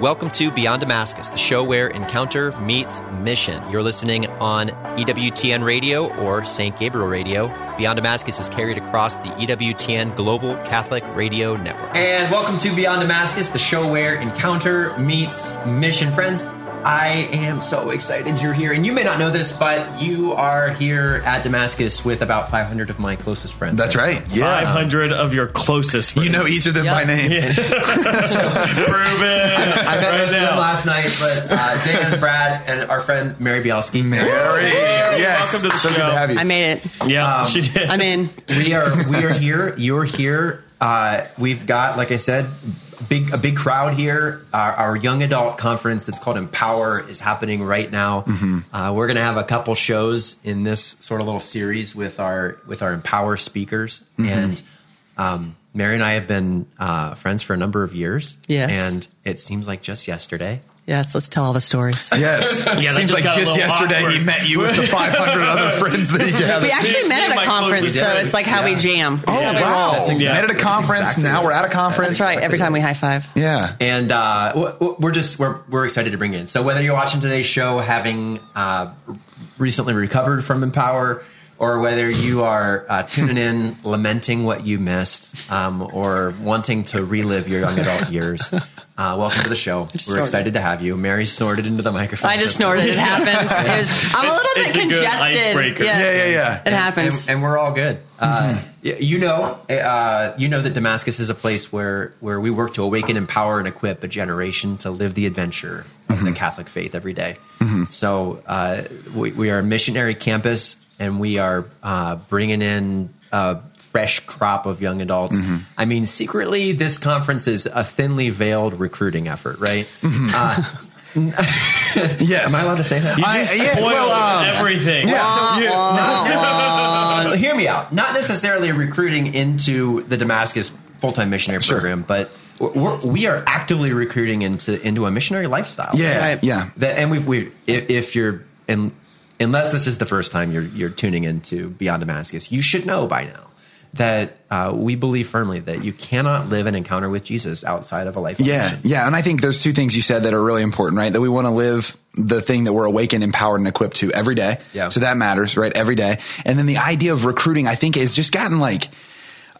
Welcome to Beyond Damascus, the show where encounter meets mission. You're listening on EWTN Radio or St. Gabriel Radio. Beyond Damascus is carried across the EWTN Global Catholic Radio Network. And welcome to Beyond Damascus, the show where encounter meets mission. Friends, I am so excited you're here. And you may not know this, but you are here at Damascus with about 500 of my closest friends. That's right. Yeah. 500 of your closest friends. You know each of them by name. Prove it. I met right most of them last night, but uh, Dan, Brad, and our friend Mary Bielski. Mary. Yes. Welcome to the so good show. to have you. I made it. Yeah, Um, she did. I'm in. we are we are here. You're here. Uh, we've got, like I said, big a big crowd here. Our, our young adult conference that's called Empower is happening right now. Mm-hmm. Uh, we're going to have a couple shows in this sort of little series with our with our Empower speakers, Mm-hmm. and um, Mary and I have been uh, friends for a number of years. Yes. and it seems like just yesterday. Yes, let's tell all the stories. Yes. that Seems just like just little yesterday he met you with the 500 other friends that he gathered. We actually met at a conference, so it's like how we jam. Oh, How we wow. That's exactly- Met at a conference. exactly now right. we're at a conference. That's right. Every time we high five. Yeah. and uh, w- w- we're just we're we're excited to bring in. So whether you're watching today's show, having uh, recently recovered from Empower, or whether you are uh, tuning in, lamenting what you missed, um, or wanting to relive your young adult years, uh, welcome to the show. We're snorted. excited to have you. Mary snorted into the microphone. I just snorted. It happened. It was, I'm a little bit It's a good congested. icebreaker. Yeah. Yeah, yeah, yeah. It happens. and, and we're all good. Uh, y- you know, uh, you know that Damascus is a place where where we work to awaken, empower, and equip a generation to live the adventure of the Catholic faith every day. So uh, we, we are a missionary campus, and we are uh, bringing in. A Fresh crop of young adults. I mean, secretly, this conference is a thinly veiled recruiting effort, right? Uh, Yes. am I allowed to say that? You I- just yeah, well, um, everything. Yeah. so- Not necess- hear me out. Not necessarily recruiting into the Damascus full time missionary Sure. program, but we're, we are actively recruiting into into a missionary lifestyle. Yeah. Right. Yeah. That, and we've we if, if you're in, unless this is the first time you're you're tuning into Beyond Damascus, you should know by now that uh, we believe firmly that you cannot live an encounter with Jesus outside of a life. Yeah, mission. yeah, and I think there's two things you said that are really important, right? That we want to live the thing that we're awakened, empowered, and equipped to every day. Yeah. So that matters, right? Every day, and then the idea of recruiting, I think, has just gotten like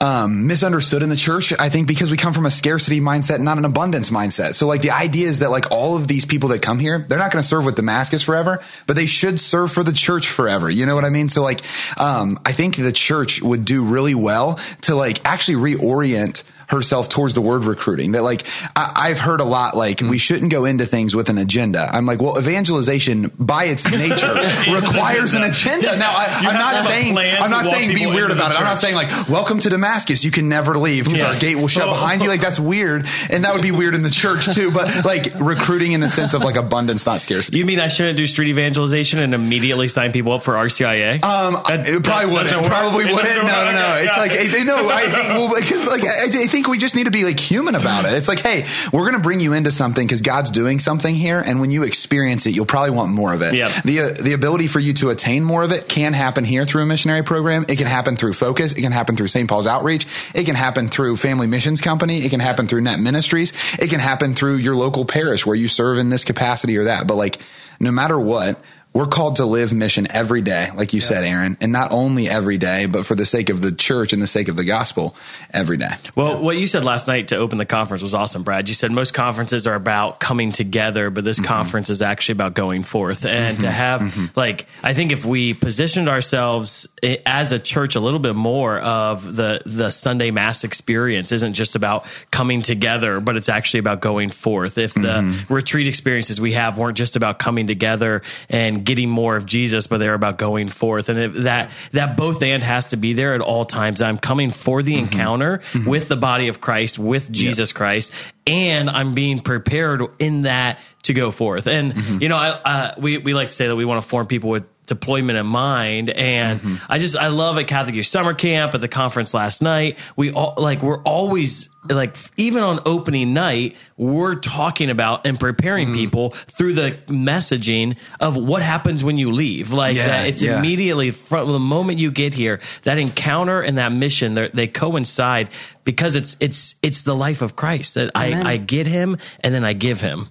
um, misunderstood in the church. I think because we come from a scarcity mindset, not an abundance mindset. So like the idea is that like all of these people that come here, they're not going to serve with Damascus forever, but they should serve for the church forever. You know what I mean? So like, um, I think the church would do really well to like actually reorient herself towards the word recruiting that like I, I've heard a lot like we shouldn't go into things with an agenda. I'm like, well, evangelization by its nature requires an agenda. Now I, i'm not saying I'm not saying be weird about it. I'm not saying like welcome to Damascus. You can never leave because Yeah. our gate will shut Oh. behind you. Like that's weird, and that would be weird in the church too. But like recruiting in the sense of like abundance, not scarcity. You mean I shouldn't do street evangelization and immediately sign people up for RCIA? Um, That- it probably that wouldn't. Probably wouldn't. No, no, no. It's yeah. like no. I think well because like I, I think we just need to be like human about it. It's like hey, we're going to bring you into something because God's doing something here, and when you experience it, you'll probably want more of it. Yeah. The uh, the ability for you to attain more of it can happen here through a missionary program. It can happen through Focus. It can happen through St. Paul's Outreach. It can happen through Family Missions Company. It can happen through Net Ministries. It can happen through your local parish where you serve in this capacity or that. But like, no matter what. We're called to live mission every day, like you said, Aaron, and not only every day, but for the sake of the church and the sake of the gospel, every day. Well, what you said last night to open the conference was awesome, Brad. You said most conferences are about coming together, but this mm-hmm. conference is actually about going forth. And to mm-hmm. have, mm-hmm. like, I think if we positioned ourselves as a church a little bit more of the the Sunday Mass experience isn't just about coming together, but it's actually about going forth. If the retreat experiences we have weren't just about coming together and getting more of Jesus, but they're about going forth, and if that that both and has to be there at all times. I'm coming for the mm-hmm. encounter mm-hmm. with the body of Christ, with Jesus Christ, and I'm being prepared in that to go forth. And mm-hmm. you know, I, uh, we we like to say that we want to form people with deployment in mind. And Mm-hmm. I just, I love at Catholic Youth Summer Camp at the conference last night. We all like, we're always like, even on opening night, we're talking about and preparing Mm. people through the messaging of what happens when you leave. Like Yeah, it's yeah. immediately from the moment you get here, that encounter and that mission, they're- coincide because it's, it's, it's the life of Christ that I, I get him and then I give him.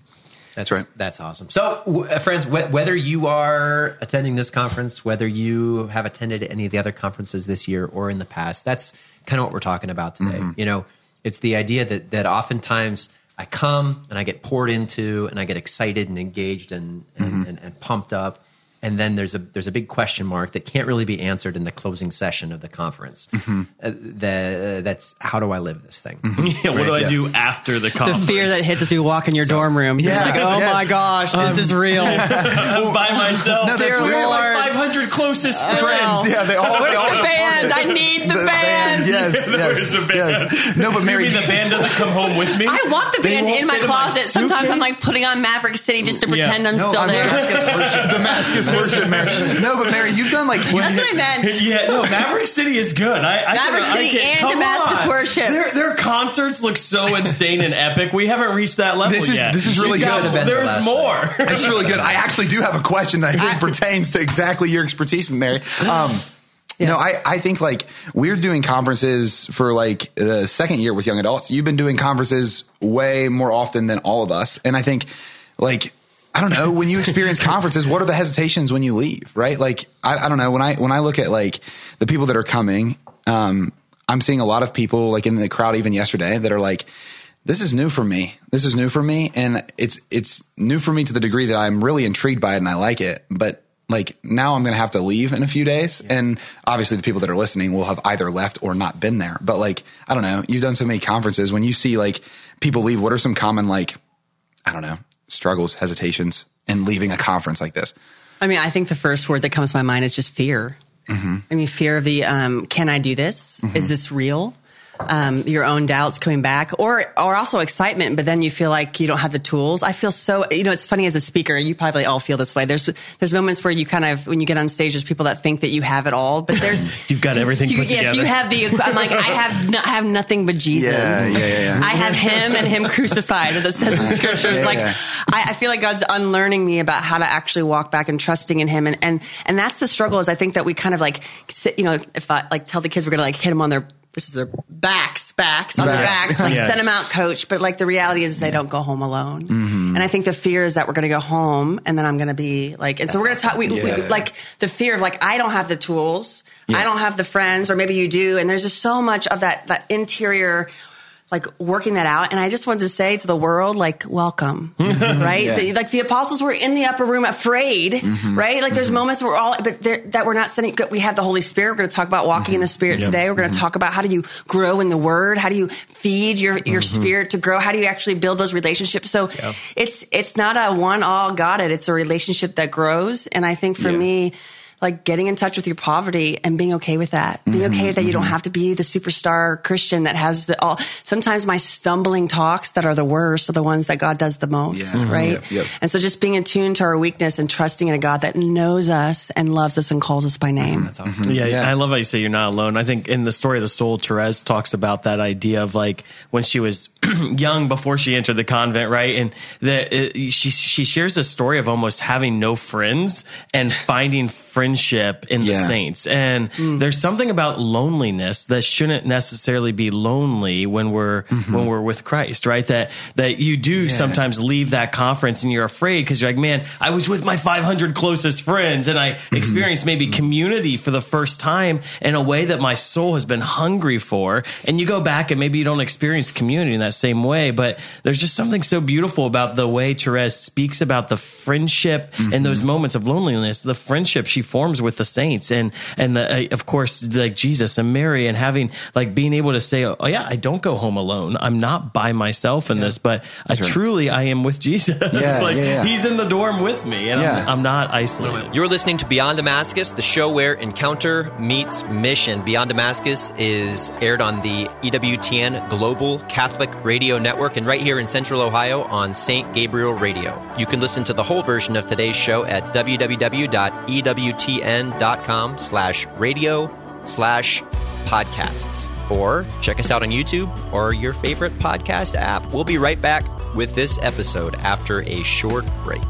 That's right. That's awesome. So, w- uh, friends, wh- whether you are attending this conference, whether you have attended any of the other conferences this year or in the past, that's kind of what we're talking about today. Mm-hmm. You know, it's the idea that that oftentimes I come and I get poured into and I get excited and engaged and and, Mm-hmm. and, and pumped up. And then there's a there's a big question mark that can't really be answered in the closing session of the conference. Mm-hmm. Uh, the, that's how do I live this thing? Yeah, what do I yeah. do after the conference? The fear that hits as you walk in your dorm room. You're Yeah, like, oh yes. my gosh, this is real. I'm by myself. No, that's Dear real. Lord, my 500 closest friends. Friends, yeah, they all. they Where's all the band? it. I need the band. Yes, yes, Where's the band? yes. No, but Mary, You mean the band doesn't come home with me? I want the band in my closet. Sometimes I'm like putting on Maverick City just to pretend I'm No, still I'm there. Damascus worship. Damascus worship, Mary. No, but Mary, you've done like you, That's what I meant. Yeah, no, Maverick City is good. I, I Maverick can- I City can- and Damascus on. Worship. Their, their concerts look so insane and epic. We haven't reached that level This is- yet. this is really You good. got- Should've been there There's last more. That's really good. I actually do have a question that I think pertains to exactly your expertise, Mary. Um, Yes. No, I, I think like we're doing conferences for like the second year with young adults. You've been doing conferences way more often than all of us. And I think like, I don't know, when you experience conferences, what are the hesitations when you leave? Right? Like, I, I don't know. When I, when I look at like the people that are coming, um, I'm seeing a lot of people like in the crowd even yesterday that are like, this is new for me. This is new for me. And it's, it's new for me to the degree that I'm really intrigued by it and I like it. But like now I'm going to have to leave in a few days. And obviously the people that are listening will have either left or not been there. But like, I don't know, you've done so many conferences when you see like people leave, what are some common like, I don't know, struggles, hesitations in leaving a conference like this? I mean, I think the first word that comes to my mind is just fear. Mm-hmm. I mean, fear of the um, can I do this? Is this real? Um, your own doubts coming back, or or also excitement, but then you feel like you don't have the tools. I feel so. You know, it's funny as a speaker. You probably all feel this way. There's there's moments where you kind of when you get on stage, there's people that think that you have it all, but there's You've got everything you, put yes, together. you have the. I'm like I have no, I have nothing but Jesus. Yeah, yeah, yeah, yeah. I have Him and Him crucified, as it says in Scripture. It's Yeah, like yeah. I, I feel like God's unlearning me about how to actually walk back and trusting in Him, and and and that's the struggle. Is I think that we kind of like sit, you know, if I like tell the kids we're gonna like hit them on their this is their backs, backs on their Backs. backs, like Yeah. send them out, coach. But like the reality is they don't go home alone, Mm-hmm. and I think the fear is that we're gonna go home and then I'm gonna be like, and so we're gonna talk. We, we like the fear of like I don't have the tools, I don't have the friends, or maybe you do, and there's just so much of that that interior like working that out. And I just wanted to say to the world, like, welcome, mm-hmm. right? Yeah. The- like the apostles were in the upper room afraid, mm-hmm. right? Like there's mm-hmm. moments where we're all, but that we're not sending, we have the Holy Spirit. We're going to talk about walking in the Spirit today. We're going to talk about how do you grow in the Word? How do you feed your, your spirit to grow? How do you actually build those relationships? So it's, it's not a one all got it. It's a relationship that grows. And I think for Yeah. me, like getting in touch with your poverty and being okay with that. Being Mm-hmm, okay that you don't have to be the superstar Christian that has the all. Sometimes my stumbling talks that are the worst are the ones that God does the most, Yeah. Mhm. right? Yep, yep. And so just being attuned to our weakness and trusting in a God that knows us and loves us and calls us by name. That's awesome. Yeah, Yeah. I love how you say you're not alone. I think in the story of the soul, Therese talks about that idea of like when she was young before she entered the convent, right? And that she she shares a story of almost having no friends and finding friendship in the saints. And mm. there's something about loneliness that shouldn't necessarily be lonely when we're mm-hmm. when we're with Christ, right? That that you do sometimes leave that conference and you're afraid because you're like, man, I was with my 500 closest friends and I mm-hmm. experienced maybe mm-hmm. community for the first time in a way that my soul has been hungry for. And you go back and maybe you don't experience community in that same way, but there's just something so beautiful about the way Therese speaks about the friendship and those moments of loneliness, the friendship she formed dorms with the saints and and the, uh, of course like Jesus and Mary and having like being able to say, oh yeah, I don't go home alone. I'm not by myself in this, but I truly I am with Jesus. Yeah, like yeah, yeah. he's in the dorm with me, and Yeah. I'm, I'm not isolated. You're listening to Beyond Damascus, the show where encounter meets mission. Beyond Damascus is aired on the EWTN Global Catholic Radio Network and right here in Central Ohio on St. Gabriel Radio. You can listen to the whole version of today's show at www.ewtn.com slash radio slash podcasts. Or check us out on YouTube or your favorite podcast app. We'll be right back with this episode after a short break.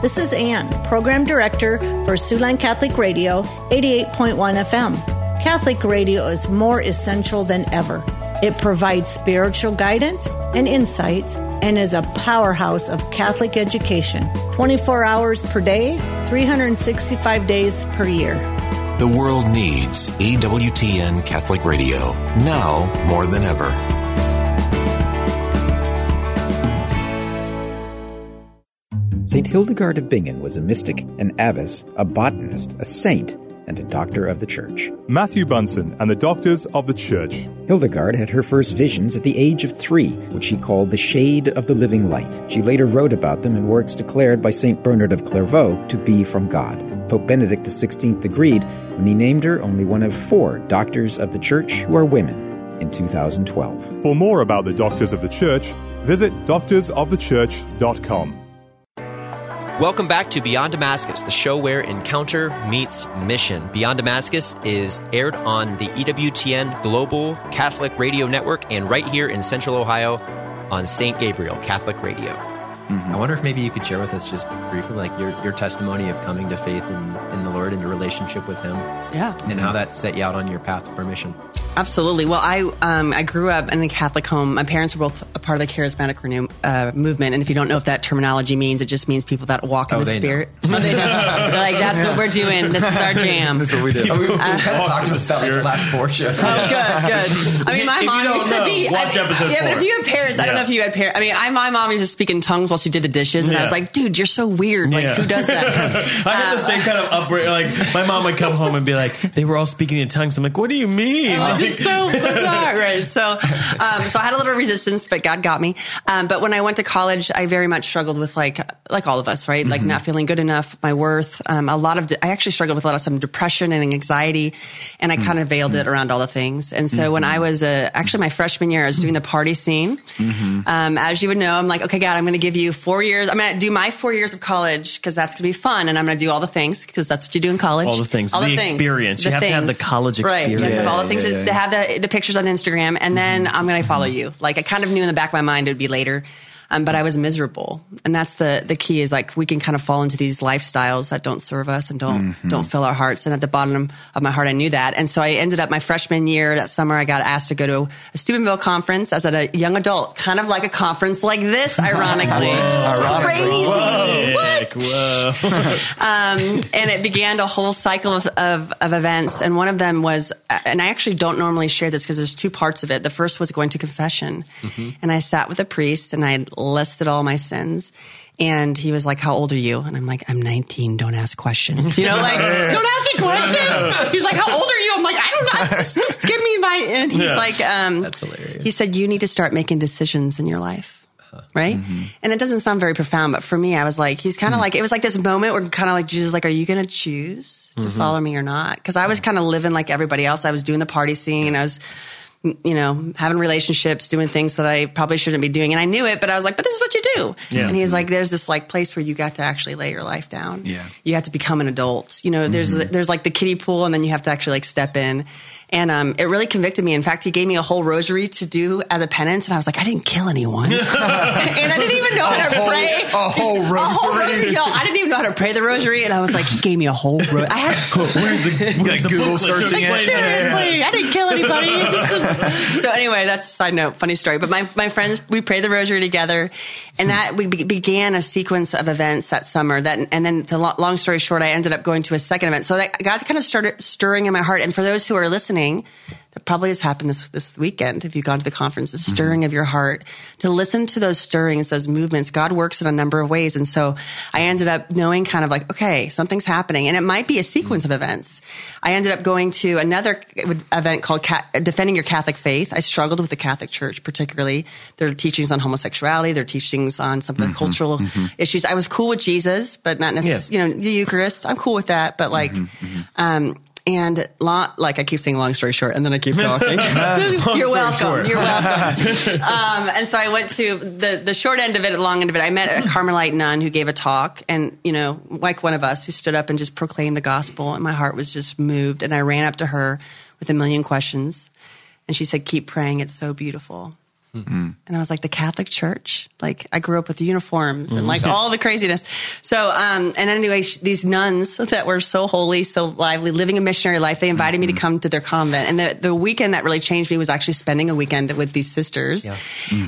This is Anne, Program Director for Siouxland Catholic Radio, 88.1 FM. Catholic radio is more essential than ever. It provides spiritual guidance and insights and is a powerhouse of Catholic education 24 hours per day, 365 days per year. The world needs EWTN Catholic Radio now more than ever. St. Hildegard of Bingen was a mystic, an abbess, a botanist, a saint, and a doctor of the Church. Matthew Bunson and the Doctors of the Church. Hildegard had her first visions at the age of three, which she called the shade of the living light. She later wrote about them in works declared by St. Bernard of Clairvaux to be from God. Pope Benedict XVI agreed when he named her only one of four doctors of the Church who are women in 2012. For more about the Doctors of the Church, visit doctorsofthechurch.com. Welcome back to Beyond Damascus, the show where encounter meets mission. Beyond Damascus is aired on the EWTN Global Catholic Radio Network and right here in Central Ohio on St. Gabriel Catholic Radio. Mm-hmm. I wonder if maybe you could share with us just briefly, like your, your testimony of coming to faith in, in the Lord and your relationship with Him, Yeah. and how that set you out on your path for mission. Absolutely. Well, I um, I grew up in a Catholic home. My parents were both a part of the charismatic renew, uh, movement, and if you don't know what that terminology means, it just means people that walk in Oh, the they know. spirit. Oh, they know. They're like that's what we're doing. This is our jam. That's what we do. We've Uh, talked about that like the last four shows. Oh, good, good. I mean, my If you mom don't used to be. watch I, episode yeah, but if you had parents, I don't know if you had parents. I mean, I, my mom used to speak in tongues while she did the dishes, and I was like, dude, you're so weird. Like, Yeah. who does that? I had the Um, same kind of upbringing. Like my mom would come home and be like, "They were all speaking in tongues." I'm like, "What do you mean?" Like, Like- it's so bizarre, right? So, um, so I had a little resistance, but God got me. Um, but when I went to college, I very much struggled with like, like all of us, right? Like not feeling good enough, my worth. Um, a lot of, de- I actually struggled with a lot of some depression and anxiety, and I kind of veiled it around all the things. And so when I was uh, actually my freshman year, I was doing the party scene. Um, as you would know, I'm like, okay, God, I'm going to give you four years. I'm going to do my four years of college because that's going to be fun, and I'm going to do all the things because that's what you do in college. All the things. all The experience. You have to have the college Right. You have experience. all the things Yeah, to- yeah, to have the, the pictures on Instagram, and then mm-hmm. I'm going to follow you. Like I kind of knew in the back of my mind it would be later, um, but I was miserable, and that's the the key. Is like we can kind of fall into these lifestyles that don't serve us and don't don't fill our hearts. And at the bottom of my heart, I knew that, and so I ended up my freshman year that summer. I got asked to go to a Steubenville conference as a young adult, kind of like a conference like this, ironically. Ironically. Crazy. What? Whoa. um, and it began a whole cycle of, of, of events. And one of them was, and I actually don't normally share this because there's two parts of it. The first was going to confession. And I sat with a priest and I listed all my sins. And he was like, How old are you? And I'm like, I'm 19. Don't ask questions. You know, like, don't ask me questions. He's like, How old are you? I'm like, I don't know. Just, just give me my. And he's Yeah. like, um, That's hilarious. He said, You need to start making decisions in your life right? Mm-hmm. And it doesn't sound very profound, but for me, I was like, he's kind of mm. like, it was like this moment where kind of like Jesus, like, are you going to choose to mm-hmm. follow me or not? Because I was kind of living like everybody else. I was doing the party scene. I was, you know, having relationships, doing things that I probably shouldn't be doing. And I knew it, but I was like, but this is what you do. Yeah. And he's mm-hmm. like, there's this like place where you got to actually lay your life down. Yeah. You have to become an adult. You know, there's, mm-hmm. there's like the kiddie pool and then you have to actually like step in. And um, it really convicted me. In fact, he gave me a whole rosary to do as a penance, and I was like, I didn't kill anyone, and I didn't even know how to whole- pray. a whole rosary. y'all. I didn't even know how to pray the rosary, and I was like, he gave me a whole. Ro- I had Where's the, where's the Google booklet? searching Explain it. seriously, I didn't kill anybody. So anyway, that's a side note, funny story. But my, my friends, we prayed the rosary together, and that we be- began a sequence of events that summer. That and then, the long story short, I ended up going to a second event. So that got kind of started stirring in my heart. And for those who are listening, listening, that probably has happened this this weekend. If you've gone to the conference, the stirring of your heart to listen to those stirrings, those movements. God works in a number of ways, and so I ended up knowing kind of like, okay, something's happening, and it might be a sequence of events. I ended up going to another event called Ca- Defending Your Catholic Faith. I struggled with the Catholic Church, particularly their teachings on homosexuality, their teachings on some of the mm-hmm. cultural mm-hmm. issues. I was cool with Jesus, but not necessarily, you know, the Eucharist. I'm cool with that, but like, mm-hmm. um, and long, like I keep saying long story short, and then I keep talking. You're welcome. You're welcome. um, and so I went to the the short end of it, the long end of it. I met a Carmelite nun who gave a talk, and you know, like one of us, who stood up and just proclaimed the gospel, and my heart was just moved. And I ran up to her with a million questions, and she said, "Keep praying. It's so beautiful." And I was like, the Catholic Church? Like, I grew up with uniforms and like all the craziness. So, um, and anyway, sh- these nuns that were so holy, so lively, living a missionary life, they invited me to come to their convent. And the, the weekend that really changed me was actually spending a weekend with these sisters.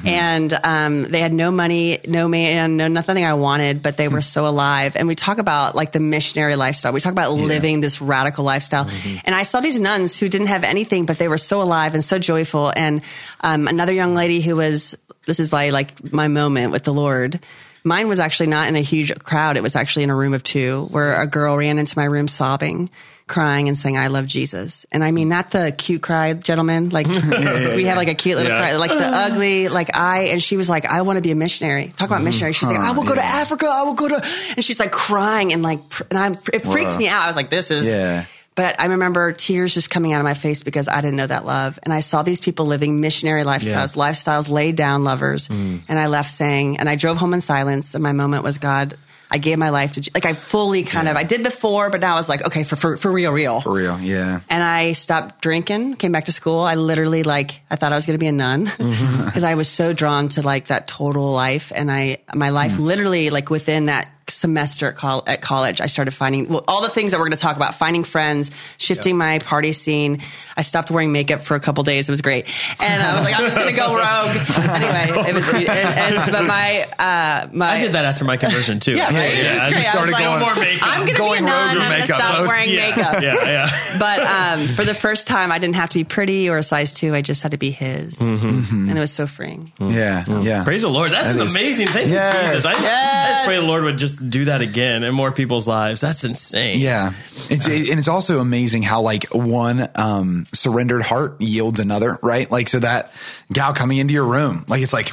And, um, they had no money, no man, no nothing I wanted, but they were so alive. And we talk about like the missionary lifestyle. We talk about living this radical lifestyle. And I saw these nuns who didn't have anything, but they were so alive and so joyful. And, um, another young lady who was, this is why like my moment with the Lord. Mine was actually not in a huge crowd. It was actually in a room of two where a girl ran into my room sobbing, crying and saying, I love Jesus. And I mean, not the cute cry, gentlemen. Like we have like a cute little Yeah. cry, like the ugly, like I, and she was like, I want to be a missionary. Talk about mm-hmm. missionary. She's like, I will go to Africa. I will go to, and she's like crying and like, and I'm, it freaked Whoa. me out. I was like, this is, Yeah. But I remember tears just coming out of my face because I didn't know that love. And I saw these people living missionary lifestyles, lifestyles laid down lovers. Mm. And I left saying, and I drove home in silence. And my moment was, God, I gave my life to, like I fully kind of, I did before, but now I was like, okay, for, for, for real, real. For real, yeah. And I stopped drinking, came back to school. I literally like I thought I was going to be a nun mm-hmm. because I was so drawn to like that total life and I my life mm. literally like within that semester at, col- at college I started finding well, all the things that we're going to talk about finding friends shifting my party scene I stopped wearing makeup for a couple days it was great and I was like I'm just going to go rogue anyway it was and, and but my uh my I did that after my conversion too. yeah, right? yeah. It was I great. just I started was like, going more makeup. I'm going to be a Going nun. I'm going to makeup. stop Those- wearing yeah. makeup Yeah, yeah. but um, for the first time, I didn't have to be pretty or a size two. I just had to be his, and it was so freeing. Yeah, yeah. Praise the Lord. That's That an is- amazing thing. Yes. Jesus. I, just, I just pray the Lord would just do that again in more people's lives. That's insane. Yeah, it's and it's also amazing how like one um, surrendered heart yields another, right? Like so that gal coming into your room, like it's like.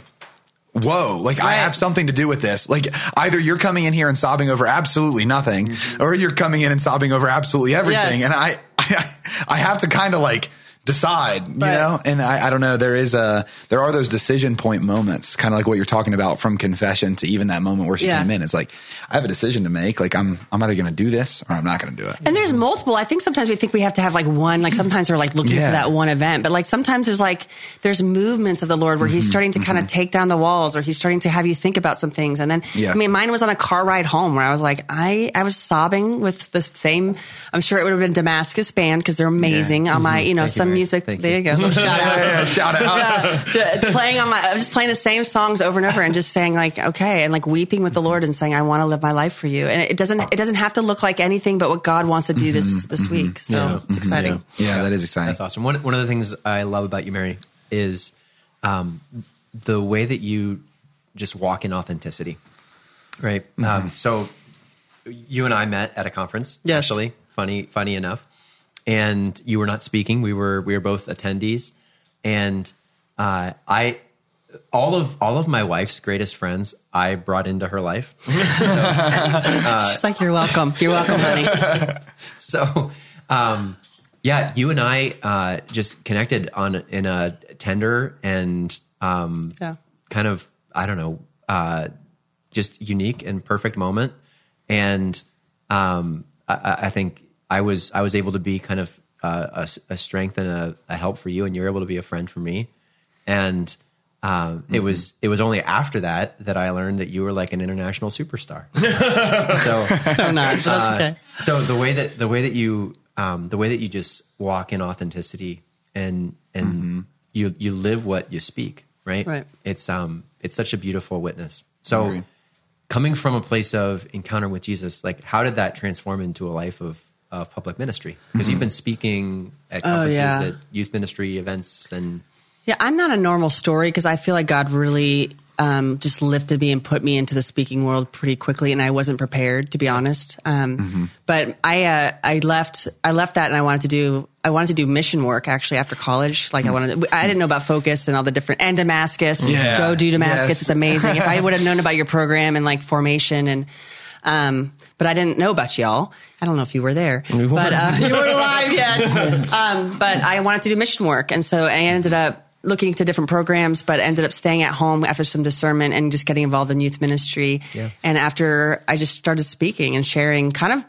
Whoa, like I have something to do with this. Like either you're coming in here and sobbing over absolutely nothing, or you're coming in and sobbing over absolutely everything. Yes. And I, I, I have to kind of like decide, you Right. know? And I, I don't know, there is a, there are those decision point moments, kind of like what you're talking about from confession to even that moment where she Yeah. came in. It's like, I have a decision to make. Like I'm, I'm either going to do this or I'm not going to do it. And there's multiple. I think sometimes we think we have to have like one. Like sometimes we're like looking Yeah. for that one event, but like sometimes there's like there's movements of the Lord where He's mm-hmm. starting to kind of mm-hmm. take down the walls, or He's starting to have you think about some things. And then, Yeah. I mean, mine was on a car ride home where I was like, I I was sobbing with the same. I'm sure it would have been Damascus band because they're amazing on mm-hmm. my you know Thank some. Music. Thank there you. you go. Shout out. Yeah, shout out. Yeah, d- playing on my, I was just playing the same songs over and over and just saying like, okay, and like weeping with the Lord and saying, I want to live my life for you. And it doesn't, it doesn't have to look like anything but what God wants to do this, this week. So Yeah. it's exciting. Yeah, that is exciting. That's awesome. One one of the things I love about you, Mary, is um, the way that you just walk in authenticity. Right. Um, so you and I met at a conference. Yes. Actually, funny funny enough, and you were not speaking. We were we were both attendees, and uh, I. All of all of my wife's greatest friends, I brought into her life. She's like, you're welcome. You're welcome, honey. so um, yeah you and i uh, just connected on in a tender and um, Yeah. kind of i don't know uh, just unique and perfect moment and um, I, I think i was i was able to be kind of uh, a, s- a strength and a, a help for you and you're able to be a friend for me and um, it was it was only after that that I learned that you were like an international superstar. so So not, uh, okay. so the way that the way that you um, the way that you just walk in authenticity and and you you live what you speak, right? Right. It's um it's such a beautiful witness. So coming from a place of encounter with Jesus, like how did that transform into a life of of public ministry because you've been speaking at Oh, conferences, yeah. at youth ministry events, and Yeah, I'm not a normal story because I feel like God really um, just lifted me and put me into the speaking world pretty quickly, and I wasn't prepared to be honest. Um, But I uh, I left I left that, and I wanted to do I wanted to do mission work actually after college. Like I wanted I didn't know about Focus and all the different and Damascus. Yeah. Go do Damascus. Yes. It's amazing. if I would have known about your program and like formation and. Um, but I didn't know about y'all. I don't know if you were there, but uh, you weren't alive yet. Um, but I wanted to do mission work, and so I ended up looking to different programs, but ended up staying at home after some discernment and just getting involved in youth ministry. Yeah. And after I just started speaking and sharing, kind of,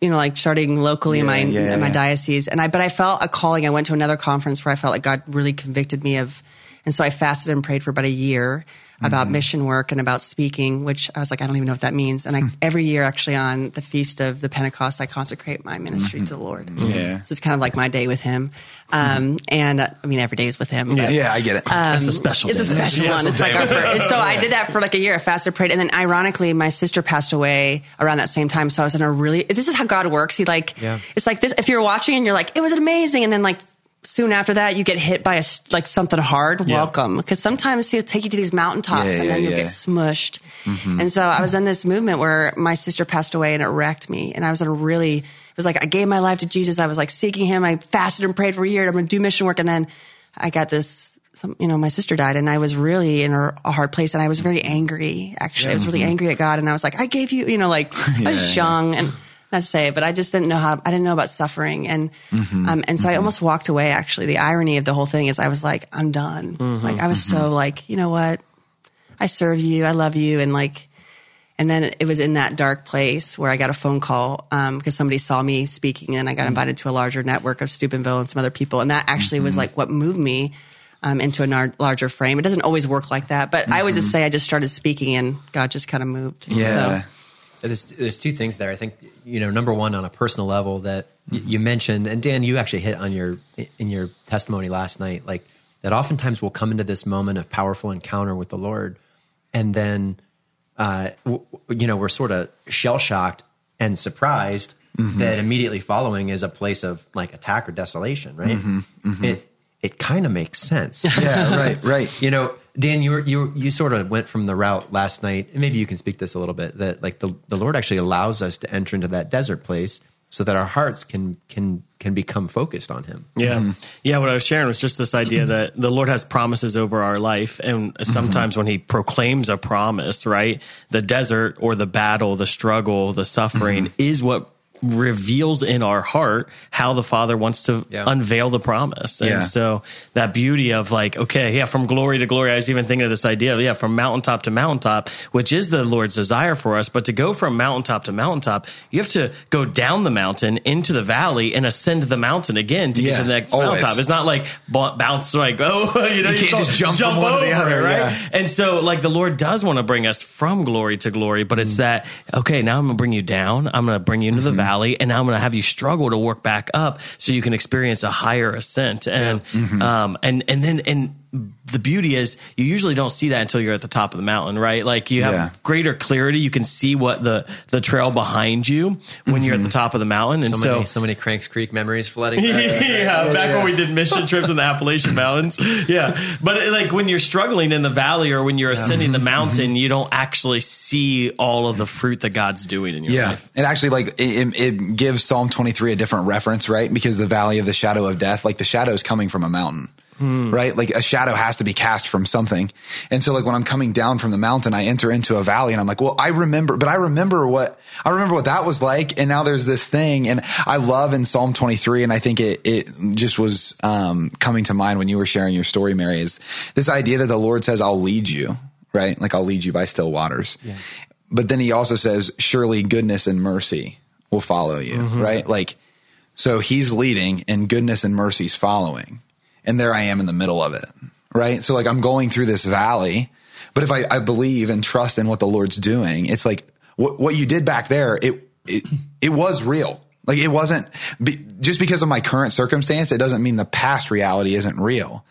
you know, like starting locally in my Yeah, yeah, in my yeah. diocese. And I, but I felt a calling. I went to another conference where I felt like God really convicted me of, and so I fasted and prayed for about a year about Mm-hmm. mission work and about speaking, which I was like, I don't even know what that means. And I, Hmm. every year, actually, on the feast of the Pentecost, I consecrate my ministry to the Lord. Mm-hmm. Yeah. So it's kind of like my day with Him. Um, and uh, I mean, every day is with Him. but- Yeah, I get it. It's a special. it's a day. special one. It's like our first. So I did that for like a year. I fasted, prayed, and then ironically, my sister passed away around that same time. So I was in a really. This is how God works. He like. Yeah. It's like this. If you're watching and you're like, it was amazing, and then like soon after that, you get hit by a, like something hard. Yeah. Welcome, because sometimes he'll take you to these mountaintops, Yeah, and yeah, then you'll get smushed. Mm-hmm. And so I was in this movement where my sister passed away, and it wrecked me. And I was in a really. It was like I gave my life to Jesus. I was like seeking Him. I fasted and prayed for a year. I'm going to do mission work, and then I got this you know, my sister died and I was really in a, a hard place and I was very angry. Actually, I was really mm-hmm. angry at God and I was like, I gave you, you know, like I was young and not to say but I just didn't know how, I didn't know about suffering. And, mm-hmm. um, and so I mm-hmm. almost walked away. Actually, the irony of the whole thing is I was like, I'm done. Mm-hmm. Like I was so like, you know what? I serve you. I love you. And like, and then it was in that dark place where I got a phone call um, because somebody saw me speaking, and I got invited to a larger network of Steubenville and some other people, and that actually was like what moved me um, into a nar- larger frame. It doesn't always work like that, but I always just say I just started speaking, and God just kind of moved. yeah. So, There's there's two things there. I think you know, number one, on a personal level, that y- you mentioned, and Dan, you actually hit on your in your testimony last night, like that. Oftentimes, we'll come into this moment of powerful encounter with the Lord, and then, uh, w- you know, we're sort of shell shocked and surprised mm-hmm. that immediately following is a place of like attack or desolation, right? Mm-hmm. Mm-hmm. It it kind of makes sense. yeah, right, right. You know, Dan, you were, you you sort of went from the route last night. and Maybe you can speak this a little bit. That like the the Lord actually allows us to enter into that desert place so that our hearts can can can become focused on Him. Yeah. Yeah. What I was sharing was just this idea that the Lord has promises over our life. And sometimes when He proclaims a promise, right, the desert or the battle, the struggle, the suffering mm-hmm. is what reveals in our heart how the Father wants to Yeah. unveil the promise. And Yeah. so that beauty of like, okay, yeah, from glory to glory, I was even thinking of this idea of, yeah, from mountaintop to mountaintop, which is the Lord's desire for us. But to go from mountaintop to mountaintop, you have to go down the mountain into the valley and ascend the mountain again to get to the next always. mountaintop. It's not like bounce like, oh, you know, You can't just jump from one to the over other, right? yeah. And so, like, the Lord does want to bring us from glory to glory, but Mm. it's that, okay, now I'm going to bring you down. I'm going to bring you into Mm-hmm. the valley and I'm going to have you struggle to work back up so you can experience a higher ascent. And, Mm-hmm. um, and, and then, and the beauty is you usually don't see that until you're at the top of the mountain, right? Like you have Yeah. greater clarity. You can see what the, the trail behind you when you're at the Mm-hmm. top of the mountain. And So, so, many so many Cranks Creek memories flooding. back. yeah, back when we did mission trips in the Appalachian Mountains. Yeah. But it, like when you're struggling in the valley or when you're ascending the Mm-hmm. mountain, you don't actually see all of the fruit that God's doing in your Yeah, life. it actually like it, it gives Psalm 23 a different reference, right? Because the valley of the shadow of death, like the shadow is coming from a mountain, right? Like a shadow has to be cast from something, and so like when I'm coming down from the mountain, I enter into a valley, and I'm like, well, I remember, but I remember what I remember what that was like, and now there's this thing, and I love in Psalm 23, and I think it it just was um, coming to mind when you were sharing your story, Mary, is this idea that the Lord says, "I'll lead you," right? Like I'll lead you by still waters. But then he also says, surely goodness and mercy will follow you, right? Like, so he's leading and goodness and mercy's following. And there I am in the middle of it, right? So like I'm going through this valley, but if I, I believe and trust in what the Lord's doing, it's like what, what you did back there, it, it, it was real. Like it wasn't be, just because of my current circumstance, it doesn't mean the past reality isn't real.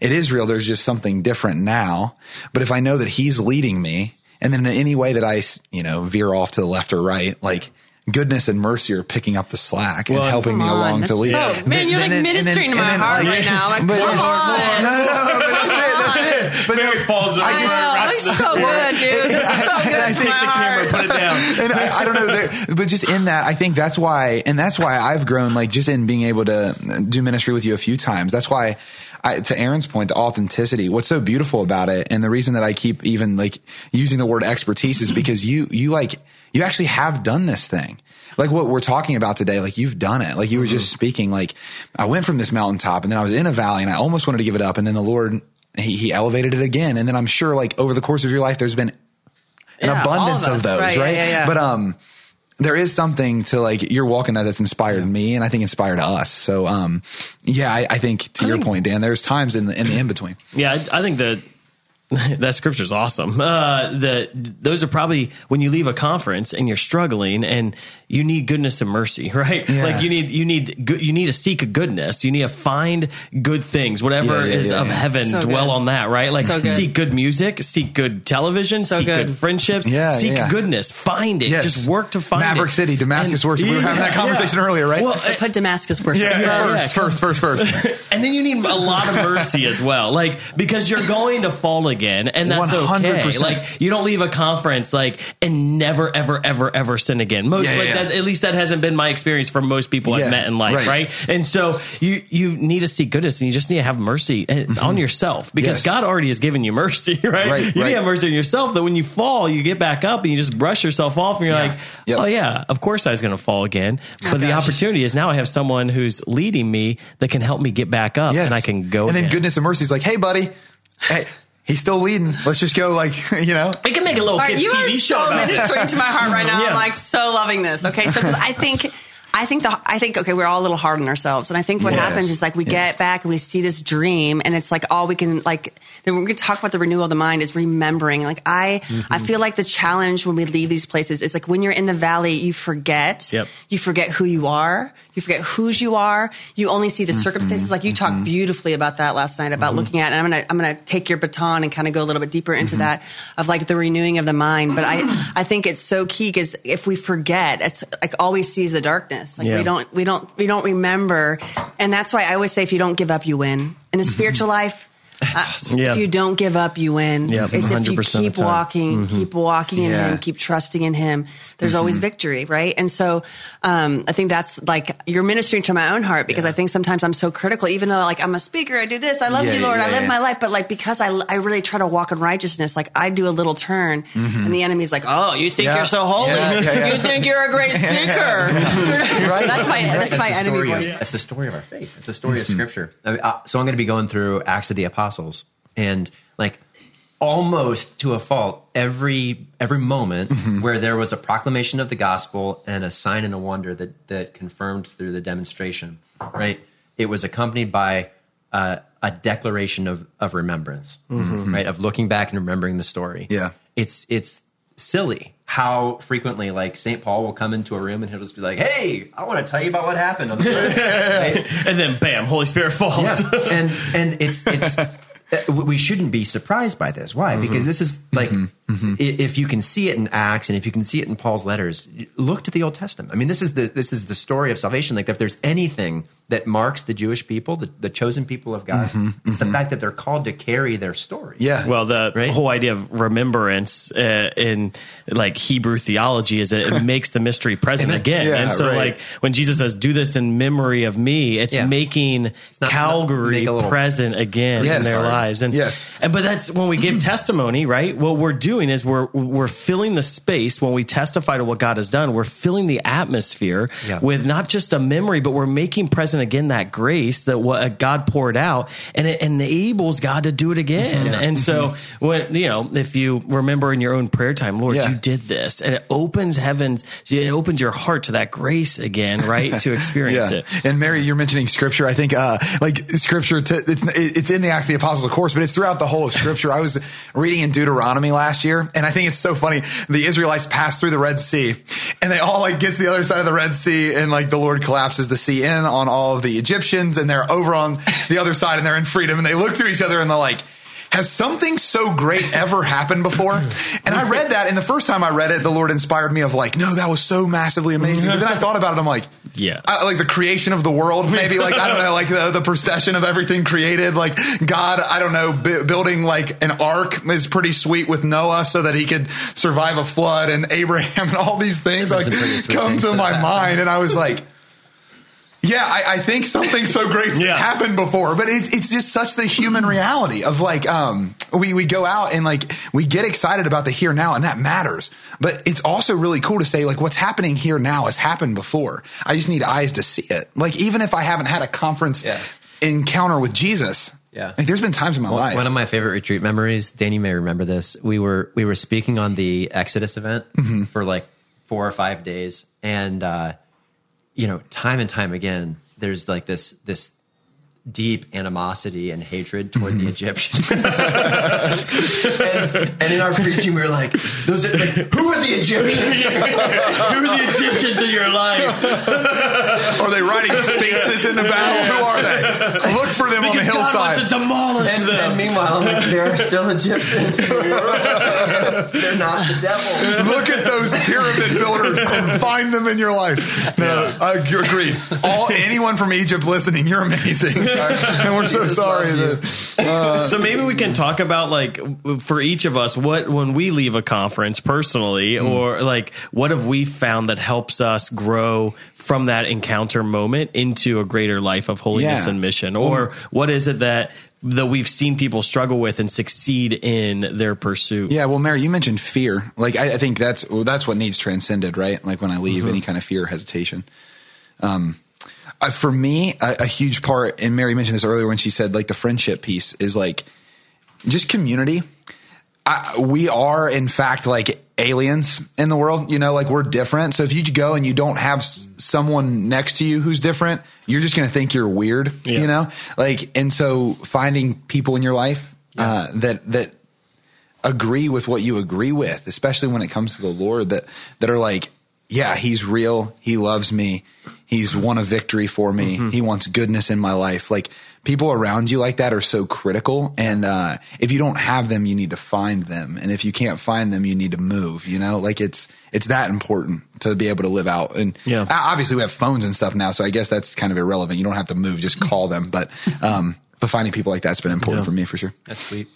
It is real. There's just something different now. But if I know that he's leading me and then in any way that I, you know, veer off to the left or right, like goodness and mercy are picking up the slack and helping me Come on, along to lead. so- man, you're like Then- then- ministering to and my then- heart like- right now. Like, but- come on. No, no, no, but that's it. That's it. But Mary falls over. I just- it's so good, dude. This is so good I for think the heart. Put it down. and I, I don't know, there- but just in that, I think that's why, and that's why I've grown, like just in being able to do ministry with you a few times. That's why, I, to Aaron's point, the authenticity. What's so beautiful about it, and the reason that I keep even like using the word expertise is because you, you like, you actually have done this thing. Like what we're talking about today, like you've done it. Like you were just speaking, like I went from this mountaintop and then I was in a valley and I almost wanted to give it up. And then the Lord, he, he elevated it again. And then I'm sure like over the course of your life, there's been an Yeah, abundance of of, those, Right, right? yeah, yeah, yeah. But um, there is something to like you're walking that that's inspired me, and I think inspired us. So um, yeah, I, I think to your point, Dan, there's times in the in the in between. Yeah, I, I think that that scripture is awesome. Uh, the those are probably when you leave a conference and you're struggling and you need goodness and mercy, right? Yeah. Like you need you need you need to seek a goodness. You need to find good things, whatever Yeah, yeah, is yeah, of yeah. heaven. So dwell good. on that, right? Like So good. seek good music, seek good television, So seek good. good. friendships, Yeah, seek yeah. goodness. Find it. Yes. Just work to find Maverick it. City, Damascus worship. We were having that conversation earlier, right? Well, So put Damascus worship. yeah, yeah, first, first, first, first. and then you need a lot of mercy as well, like because you're going to fall again, and that's okay. 100%. Like you don't leave a conference like and never, ever, ever, ever sin again. Most Yeah, yeah, like yeah. That, at least that hasn't been my experience for most people I've met in life, right. right. And so you you need to seek goodness, and you just need to have mercy uh, on yourself because Mm-hmm. Yes. God already has given you mercy, right? Right, you need right. to have mercy on yourself. That when you fall, you get back up and you just brush yourself off, and you're Yeah. like, Yep. oh yeah, of course I was going to fall again, but the gosh. opportunity is now I have someone who's leading me that can help me get back up, Yes. and I can go. And then again. goodness and mercy is like, hey, buddy, hey, he's still leading. Let's just go, like you know. Can make a little All right, kids you TV are show so about this. ministering to my heart right now. Yeah. I'm like so loving this. Okay, so because I think. I think the I think okay, we're all a little hard on ourselves, and I think what Yes. happens is like we Yes. get back and we see this dream, and it's like all we can like. Then we're going to talk about the renewal of the mind is remembering. Like I, Mm-hmm. I feel like the challenge when we leave these places is like when you're in the valley, you forget. Yep. You forget who you are. You forget whose you are. You only see the Mm-hmm. circumstances. Like you talked beautifully about that last night about looking at. And I'm gonna I'm gonna take your baton and kind of go a little bit deeper into Mm-hmm. that of like the renewing of the mind. But I I think it's so key because if we forget, it's like always sees the darkness. Like Yeah. we don't we don't we don't remember, and that's why I always say if you don't give up, you win in the spiritual life. uh, Yeah. If you don't give up, you win. Yeah, it's if you 100% of the keep walking, keep walking in Yeah. Him, keep trusting in Him. There's always victory, right? And so, um, I think that's like you're ministering to my own heart because I think sometimes I'm so critical, even though like I'm a speaker, I do this, I love Yeah, you, Lord, yeah, I live yeah. my life, but like because I, I really try to walk in righteousness, like I do a little turn, and the enemy's like, oh, you think Yeah. you're so holy, Yeah, yeah, yeah. you think you're a great speaker. That's my that's my the enemy. Of, that's the story of our faith. It's the story of Scripture. I mean, uh, so I'm going to be going through Acts of the Apostles, and like almost to a fault, every every moment where there was a proclamation of the gospel and a sign and a wonder that that confirmed through the demonstration, right? It was accompanied by uh, a declaration of of remembrance, right? Of looking back and remembering the story. Yeah. it's it's silly how frequently like St. Paul will come into a room and he'll just be like, "Hey, I want to tell you about what happened on the. Right? and then bam, Holy Spirit falls. Yeah, and and it's it's Uh, we shouldn't be surprised by this. Why? Because mm-hmm. this is like mm-hmm. Mm-hmm. i- if you can see it in Acts and if you can see it in Paul's letters, look to the Old Testament. I mean, this is the this is the story of salvation. Like if there's anything that marks the Jewish people, the, the chosen people of God, it's the fact that they're called to carry their story. Yeah. Well, the Right? whole idea of remembrance uh, in like Hebrew theology is that it makes the mystery present Amen. again. Yeah, and so, right. like when Jesus says, "Do this in memory of me," it's Yeah. making not- not Calvary make little- present again Yes. in their lives. And Yes. and but that's when we give testimony, right? What we're doing is we're we're filling the space when we testify to what God has done. We're filling the atmosphere Yeah. with not just a memory, but we're making present again that grace that what uh, God poured out, and it enables God to do it again. And so, when you know, if you remember in your own prayer time, Lord, Yeah. you did this, and it opens heavens, it opens your heart to that grace again, right, to experience yeah. it. And Mary, you're mentioning scripture. I think, uh, like scripture, to, it's, it's in the Acts of the Apostles, of course, but it's throughout the whole of scripture. I was reading in Deuteronomy last year, and I think it's so funny. The Israelites passed through the Red Sea, and they all like get to the other side of the Red Sea, and like the Lord collapses the sea in on all of the Egyptians, and they're over on the other side, and they're in freedom, and they look to each other, and they're like, has something so great ever happened before? And I read that, and the first time I read it, the Lord inspired me of like, no, that was so massively amazing. But then I thought about it, I'm like, Yeah. I, like the creation of the world, maybe like I don't know, like the, the procession of everything created. Like God, I don't know, bu- building like an ark is pretty sweet with Noah so that he could survive a flood, and Abraham, and all these things like some pretty sweet come to my mind, and I was like. Yeah, I, I think something so great Yeah. happened before, but it's it's just such the human reality of like um we we go out and like we get excited about the here now and that matters, but it's also really cool to say like what's happening here now has happened before. I just need eyes to see it. Like even if I haven't had a conference Yeah. encounter with Jesus, Yeah. like there's been times in my One- life. One of my favorite retreat memories, Danny may remember this. We were we were speaking on the Exodus event Mm-hmm. for like four or five days, and uh, you know, time and time again, there's like this this deep animosity and hatred toward Mm-hmm. the Egyptians. and, and in our preaching, we were like, "Those are, like, who the Egyptians?" Who are the Egyptians in your life? Are they riding sphinxes into battle? Who are they? Look for them on the Because God wants hillside. to demolish And, them. and meanwhile, I'm like, there are still Egyptians. in the world. They're not the devil. Look at those pyramid builders and find them in your life. No, I agree. Uh, All anyone from Egypt listening, you're amazing, and we're so Jesus sorry loves that. Uh, so maybe we can talk about like for each of us what when we leave a conference personally Mm. or like what have we found that helps us grow from that encounter moment into a greater life of holiness Yeah. and mission or what is it that that we've seen people struggle with and succeed in their pursuit Yeah, well, Mary, you mentioned fear. Like, I, I think that's well, that's what needs transcended, right? Like when I leave, any kind of fear, hesitation. Um, uh, for me, a, a huge part, and Mary mentioned this earlier when she said like the friendship piece is like just community. I, we are, in fact, like aliens in the world. You know, like we're different. So if you go and you don't have s- someone next to you who's different, you're just going to think you're weird. Yeah. You know, like, and so finding people in your life uh, that that agree with what you agree with, especially when it comes to the Lord that that are like, yeah, he's real. He loves me. He's won a victory for me. He wants goodness in my life. Like people around you like that are so critical. And uh, if you don't have them, you need to find them. And if you can't find them, you need to move. You know, like it's it's that important to be able to live out. And Yeah. o- obviously we have phones and stuff now, so I guess that's kind of irrelevant. You don't have to move; just call them. But um, but finding people like that's been important Yeah. for me for sure. That's sweet.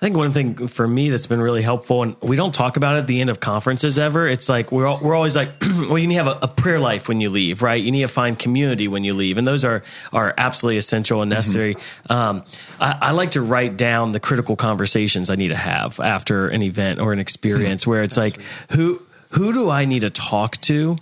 I think one thing for me that's been really helpful, and we don't talk about it at the end of conferences ever. It's like we're all, we're always like, well, you need to have a, a prayer life when you leave, right? You need to find community when you leave, and those are are absolutely essential and necessary. Um, I, I like to write down the critical conversations I need to have after an event or an experience, where it's like, who who do I need to talk to?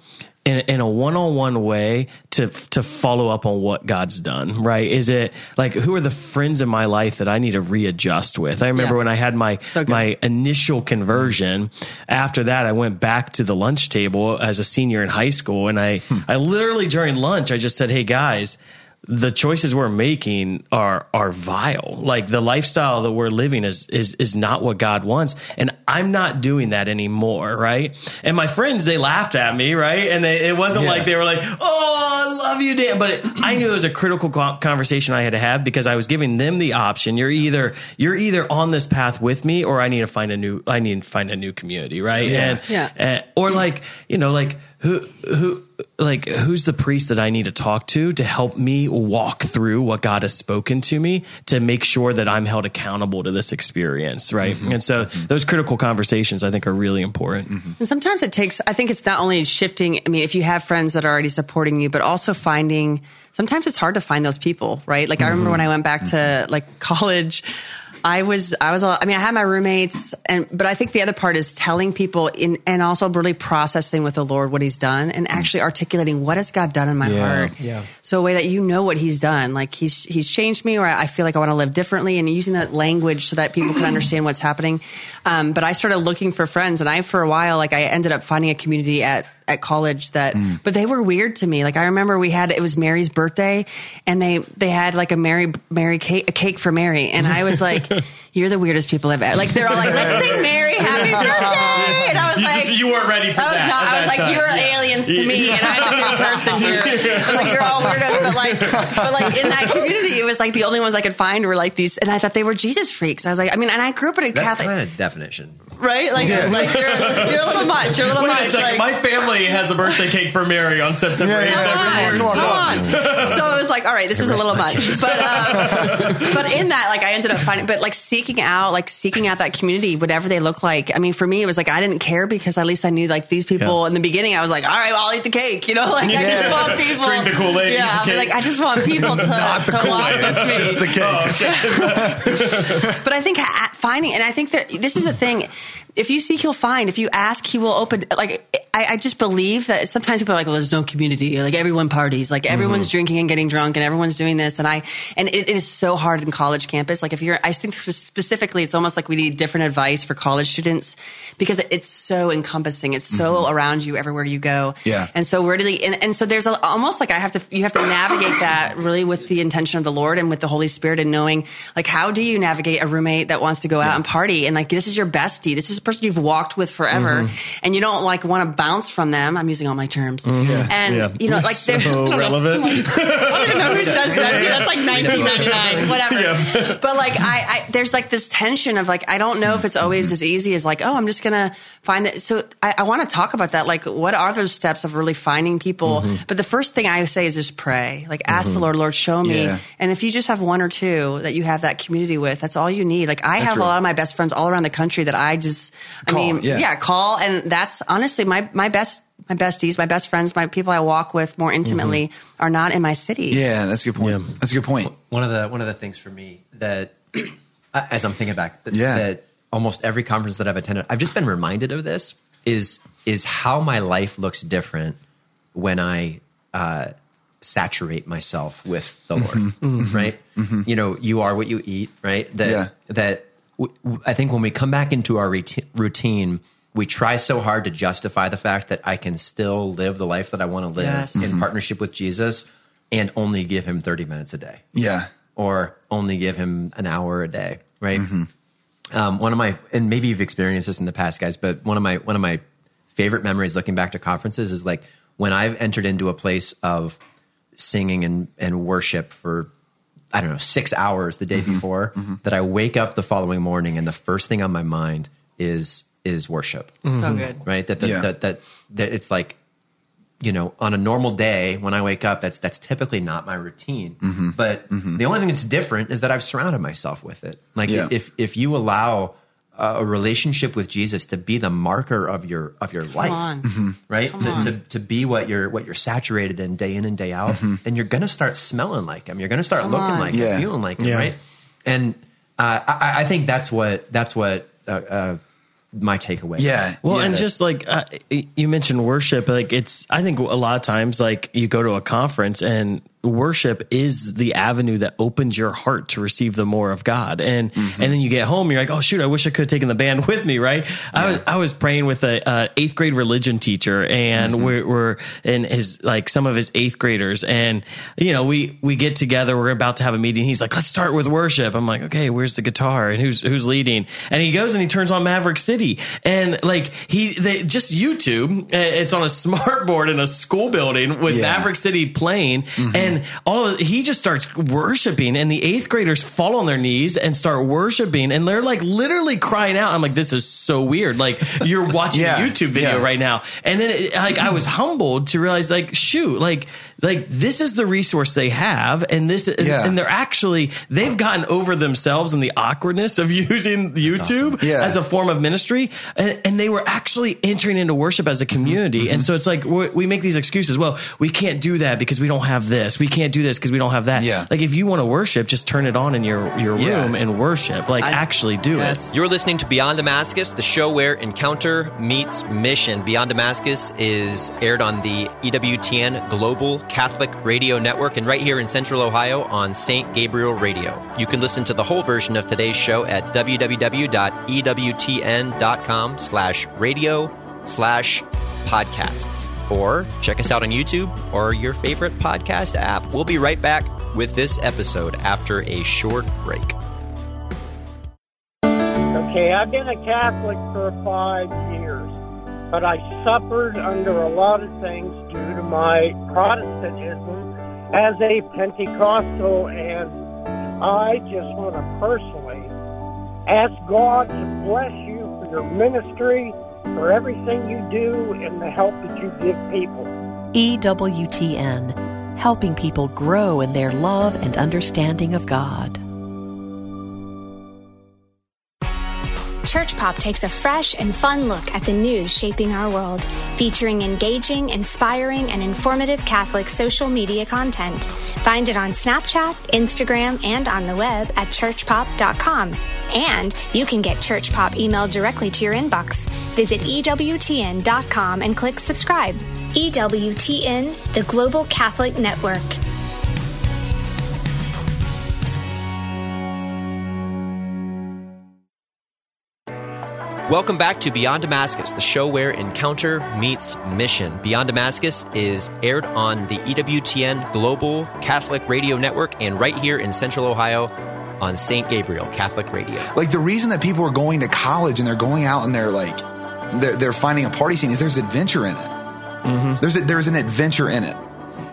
In, in a one-on-one way to to follow up on what God's done, right? Is it like who are the friends in my life that I need to readjust with? I remember Yeah. when I had my So my initial conversion. After that, I went back to the lunch table as a senior in high school, and I hmm. I literally during lunch I just said, "Hey guys." The choices we're making are are vile. Like the lifestyle that we're living is is is not what God wants, and I'm not doing that anymore, right? And my friends they laughed at me, right? And they, it wasn't Yeah. like they were like, "Oh, I love you, Dan," but it, I knew it was a critical conversation I had to have because I was giving them the option. You're either you're either on this path with me, or I need to find a new I need to find a new community, right? Yeah. And, Yeah. and- or like you know, like who who like who's the priest that I need to talk to to help me walk through what God has spoken to me to make sure that I'm held accountable to this experience, right? Mm-hmm. And so those critical conversations I think are really important. Mm-hmm. And sometimes it takes, I think it's not only shifting, I mean, if you have friends that are already supporting you, but also finding, sometimes it's hard to find those people, right? Like I remember mm-hmm. when I went back to like college, I was, I was, I mean, I had my roommates and, but I think the other part is telling people in, and also really processing with the Lord what he's done and actually articulating what has God done in my Yeah. heart. Yeah. So a way that you know what he's done, like he's, he's changed me or I feel like I want to live differently and using that language so that people can understand what's happening. Um, but I started looking for friends and I, for a while, like I ended up finding a community at, at college that, mm. but they were weird to me. Like I remember we had, it was Mary's birthday and they, they had like a Mary, Mary cake, a cake for Mary. And I was like, you're the weirdest people I've ever, like they're all like, let's sing Mary happy birthday. And I was You like, just- you weren't ready for I was that not, I was like, time. you're Yeah. aliens to me and I'm a new person here. I was like, you're all weirdos, but like, but like in that community, it was like the only ones I could find were like these, and I thought they were Jesus freaks. I was like, I mean, and I grew up in a That's Catholic, kind of definition. right? Like, like you're, you're a little much. You're a little Wait much. a second. like, My family has a birthday cake for Mary on September Yeah, 8th. yeah, every yeah. Come on, Come come on. on. So it was like, all right, this is a little much. But uh, but in that, like, I ended up finding, but like seeking out, like seeking out that community, whatever they look like. I mean, for me, it was like I didn't care because at least I knew like these people Yeah. in the beginning. I was like, all right, well, I'll eat the cake. You know, like I just Yeah. want people Drink the Kool-Aid, eat Yeah, the I'll be cake. like I just want people to, to walk with me. Just the cake. But I think finding, and I think that this is the thing. If you seek, you'll find. If you ask, he will open. Like I, I just believe that sometimes people are like, "Well, there's no community. Like everyone parties. Like everyone's mm-hmm. drinking and getting drunk, and everyone's doing this." And I, and it, it is so hard in college campus. Like if you're, I think specifically, it's almost like we need different advice for college students because it's so encompassing. It's so mm-hmm. around you everywhere you go. Yeah. And so really, and, and so there's a, almost like I have to, you have to navigate that really with the intention of the Lord and with the Holy Spirit and knowing like how do you navigate a roommate that wants to go out and party and like this is your bestie, this is person you've walked with forever, Mm-hmm. and you don't like want to bounce from them. I'm using all my terms, mm-hmm. and Yeah. you know like they're So know. relevant. I don't even know who says bestie. That's like 1999, whatever. Yeah. But like I, I, there's like this tension of like I don't know if it's always as easy as like oh I'm just gonna find that. So I, I want to talk about that. Like what are those steps of really finding people? Mm-hmm. But the first thing I say is just pray. Like ask the mm-hmm. Lord, Lord, show me. Yeah. And if you just have one or two that you have that community with, that's all you need. Like I have a lot of my best friends all around the country that I just I Call, mean yeah. call and that's honestly my my best. My besties, my best friends, my people I walk with more intimately mm-hmm. are not in my city. Yeah, that's a good point. Yeah. That's a good point. one of the one of the things for me that as I'm thinking back that, Yeah. that almost every conference that I've attended I've just been reminded of this is is how my life looks different when I uh, saturate myself with the Lord mm-hmm. right mm-hmm. you know you are what you eat right that Yeah. that w- w- I think when we come back into our routine, routine we try so hard to justify the fact that I can still live the life that I want to live Yes. in partnership with Jesus and only give him 30 minutes a day Yeah. or only give him an hour a day, right? Mm-hmm. Um, one of my, and maybe you've experienced this in the past, guys, but one of my one of my favorite memories looking back to conferences is like when I've entered into a place of singing and and worship for I don't know six hours the day Mm-hmm. before that I wake up the following morning and the first thing on my mind is is worship So good. right? That that, Yeah. that that that it's like you know on a normal day when I wake up, that's that's typically not my routine. Mm-hmm. But the only thing that's different is that I've surrounded myself with it. Like Yeah. if if you allow a relationship with Jesus to be the marker of your of your life, on. Mm-hmm. right? Come To, on. to to be what you're what you're saturated in day in and day out, Mm-hmm. then you're gonna start smelling like him. You're gonna start Come looking on. like Yeah. him, feeling like him, right? And uh, I, I think that's what that's what uh, uh, my takeaway. is. Yeah. Well, yeah. and just like uh, you mentioned worship, like it's, I think a lot of times, like you go to a conference and worship is the avenue that opens your heart to receive the more of God. And, Mm-hmm. and then you get home, you're like, oh shoot, I wish I could have taken the band with me, right? I was, I was praying with a, uh eighth grade religion teacher and Mm-hmm. we're, we're in his, like some of his eighth graders. And, you know, we, we get together, we're about to have a meeting. He's like, let's start with worship. I'm like, okay, where's the guitar and who's, who's leading? And he goes and he turns on Maverick City and like he, they just YouTube, uh, it's on a smart board in a school building with Yeah. Maverick City playing and all of, he just starts worshiping and the eighth graders fall on their knees and start worshiping and they're like literally crying out. I'm like, this is so weird. Like you're watching Yeah. a YouTube video Yeah. right now. And then it, like I was humbled to realize like, shoot, like, like this is the resource they have. And this, Yeah. and they're actually, they've gotten over themselves and the awkwardness of using YouTube Yeah. as a form of ministry. And, and they were actually entering into worship as a community. Mm-hmm. And so it's like, we we make these excuses. Well, we can't do that because we don't have this. We can't do this because we don't have that. Yeah. Like if you want to worship, just turn it on in your, your Yeah. room and worship. Like actually do Yes. it. You're listening to Beyond Damascus, the show where encounter meets mission. Beyond Damascus is aired on the EWTN Global Catholic Radio Network and right here in Central Ohio on St. Gabriel Radio. You can listen to the whole version of today's show at www.ewtn.com slash radio slash podcasts. Or check us out on YouTube or your favorite podcast app. We'll be right back with this episode after a short break. Okay, I've been a Catholic for five years, but I suffered under a lot of things due to my Protestantism as a Pentecostal, and I just want to personally ask God to bless you for your ministry, for everything you do, and the help that you give people. EWTN, helping people grow in their love and understanding of God. Church Pop takes a fresh and fun look at the news shaping our world, featuring engaging, inspiring, and informative Catholic social media content. Find it on Snapchat, Instagram, and on the web at churchpop.com. And you can get Church Pop emailed directly to your inbox. Visit EWTN.com and click subscribe. EWTN, the Global Catholic Network. Welcome back to Beyond Damascus, the show where encounter meets mission. Beyond Damascus is aired on the EWTN Global Catholic Radio Network and right here in Central Ohio on St. Gabriel Catholic Radio. Like the reason that people are going to college and they're going out and they're like they're, they're finding a party scene is there's adventure in it. Mm-hmm. There's a, there's an adventure in it.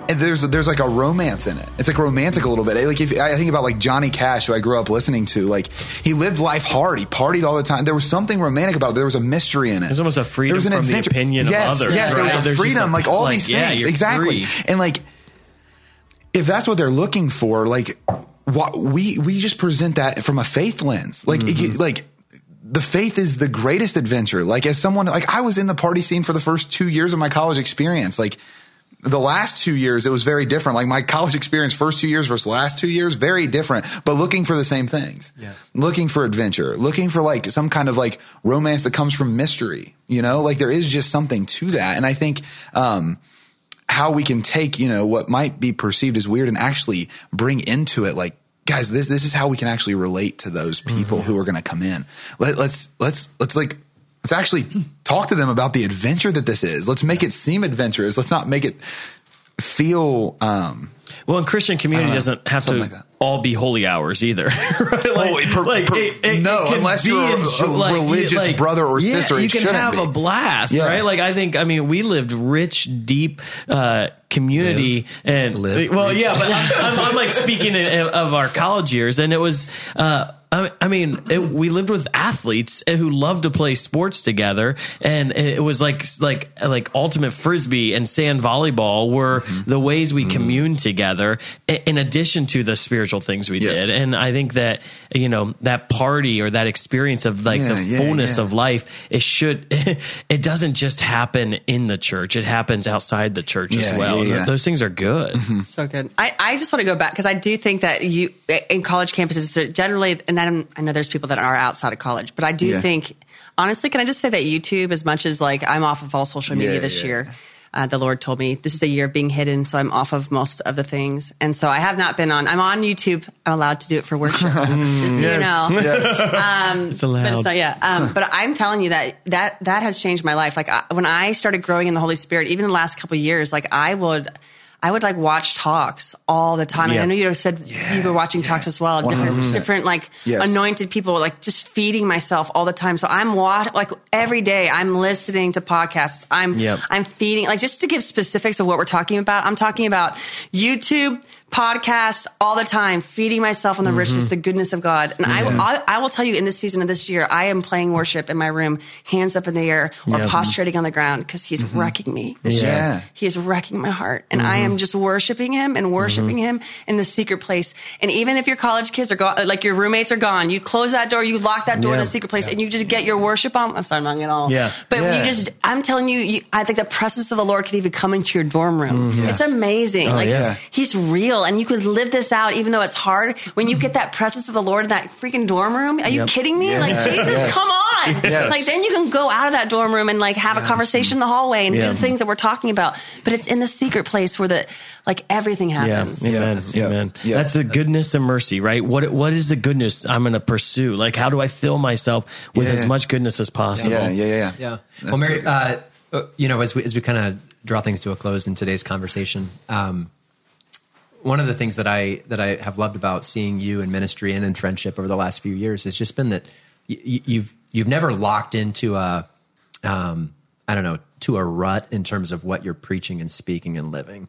And there's there's like a romance in it. It's like romantic a little bit. Like if I think about like Johnny Cash, who I grew up listening to, like he lived life hard. He partied all the time. There was something romantic about it. There was a mystery in it. There's almost a freedom There was an from the opinion yes, of others. Yes, right? there was a freedom, a- like all like, these yeah, things. you're exactly. free. And like if that's what they're looking for, like what we we just present that from a faith lens. Like it- mm-hmm. like the faith is the greatest adventure. Like as someone like I was in the party scene for the first 2 years of my college experience. Like the last two years, it was very different. Like my college experience, first two years versus last two years, very different, but looking for the same things. Yeah. Looking for adventure, looking for like some kind of like romance that comes from mystery, you know, like there is just something to that. And I think, um, how we can take, you know, what might be perceived as weird and actually bring into it like, guys, this, this is how we can actually relate to those people who are going to come in. Let, let's, let's, let's like, let's actually talk to them about the adventure that this is. Let's make it seem adventurous. Let's not make it feel, um, Well, and Christian community doesn't have to like all be holy hours either. right? Oh, it per- per- no, unless you're a- a enjo- religious brother or yeah, sister, You can have be. a blast, Yeah. right? Like I think, I mean, we lived rich, deep uh, community, and Live well, rich, yeah, but I'm, I'm, I'm like speaking of our college years, and it was. Uh, I I mean, it, we lived with athletes who loved to play sports together, and it was like like like ultimate frisbee and sand volleyball were Mm-hmm. the ways we communed together. In addition to the spiritual things we Yeah. did, and I think that you know that party or that experience of like Yeah, the yeah, fullness yeah. of life, it should it doesn't just happen in the church; it happens outside the church as well. yeah, yeah. Mm-hmm. Those things are good. So good. I, I just want to go back because I do think that you in college campuses they're generally, and I'm, I know there's people that are outside of college, but I do Yeah. think honestly, can I just say that YouTube, as much as like I'm off of all social media Yeah, this yeah. year. Uh, the Lord told me this is a year of being hidden, so I'm off of most of the things, and so I have not been on. I'm on YouTube. I'm allowed to do it for worship, just so you know. yes. Um, It's allowed. But it's not, yeah. Um, but I'm telling you that that that has changed my life. Like I, when I started growing in the Holy Spirit, even the last couple of years, like I would. I would like watch talks all the time. And Yeah. I know you said you were watching talks as well. Different, 100%. different like Yes. anointed people, like just feeding myself all the time. So I'm watch like every day. I'm listening to podcasts. I'm Yep. I'm feeding like just to give specifics of what we're talking about. I'm talking about YouTube podcasts all the time, feeding myself on the mm-hmm. richness, the goodness of God. And I, I, I will tell you, in this season of this year, I am playing worship in my room, hands up in the air, or Yep. prostrating on the ground because He's mm-hmm. wrecking me. This Yeah. year. He is wrecking my heart, and I mm-hmm. am just worshiping Him and worshiping Him in the secret place. And even if your college kids are gone, like your roommates are gone, you close that door, you lock that door in Yeah. the secret place, and you just get your worship on. I'm sorry, I'm not getting all. Yeah. But Yeah. you just, I'm telling you, you, I think the presence of the Lord could even come into your dorm room. Yes. It's amazing. Oh, like yeah. He's real, and you could live this out, even though it's hard. When you get that presence of the Lord in that freaking dorm room, are you Yep. kidding me? Yeah. Like Jesus, Yes. come on! Yes. Like then you can go out of that dorm room and like have a conversation in the hallway and Yeah. do the things that we're talking about. But it's in the secret place where the like everything happens. Yeah, amen, Yeah. amen. Yeah. That's the goodness and mercy, right? What what is the goodness I'm going to pursue? Like, how do I fill myself with Yeah. as much goodness as possible? Yeah, yeah, yeah, Yeah. That's well, Mary, uh, uh, you know, as we, as we kind of draw things to a close in today's conversation, um, one of the things that I that I have loved about seeing you in ministry and in friendship over the last few years has just been that y- y- you've you've never locked into a um, I don't know to a rut in terms of what you're preaching and speaking and living.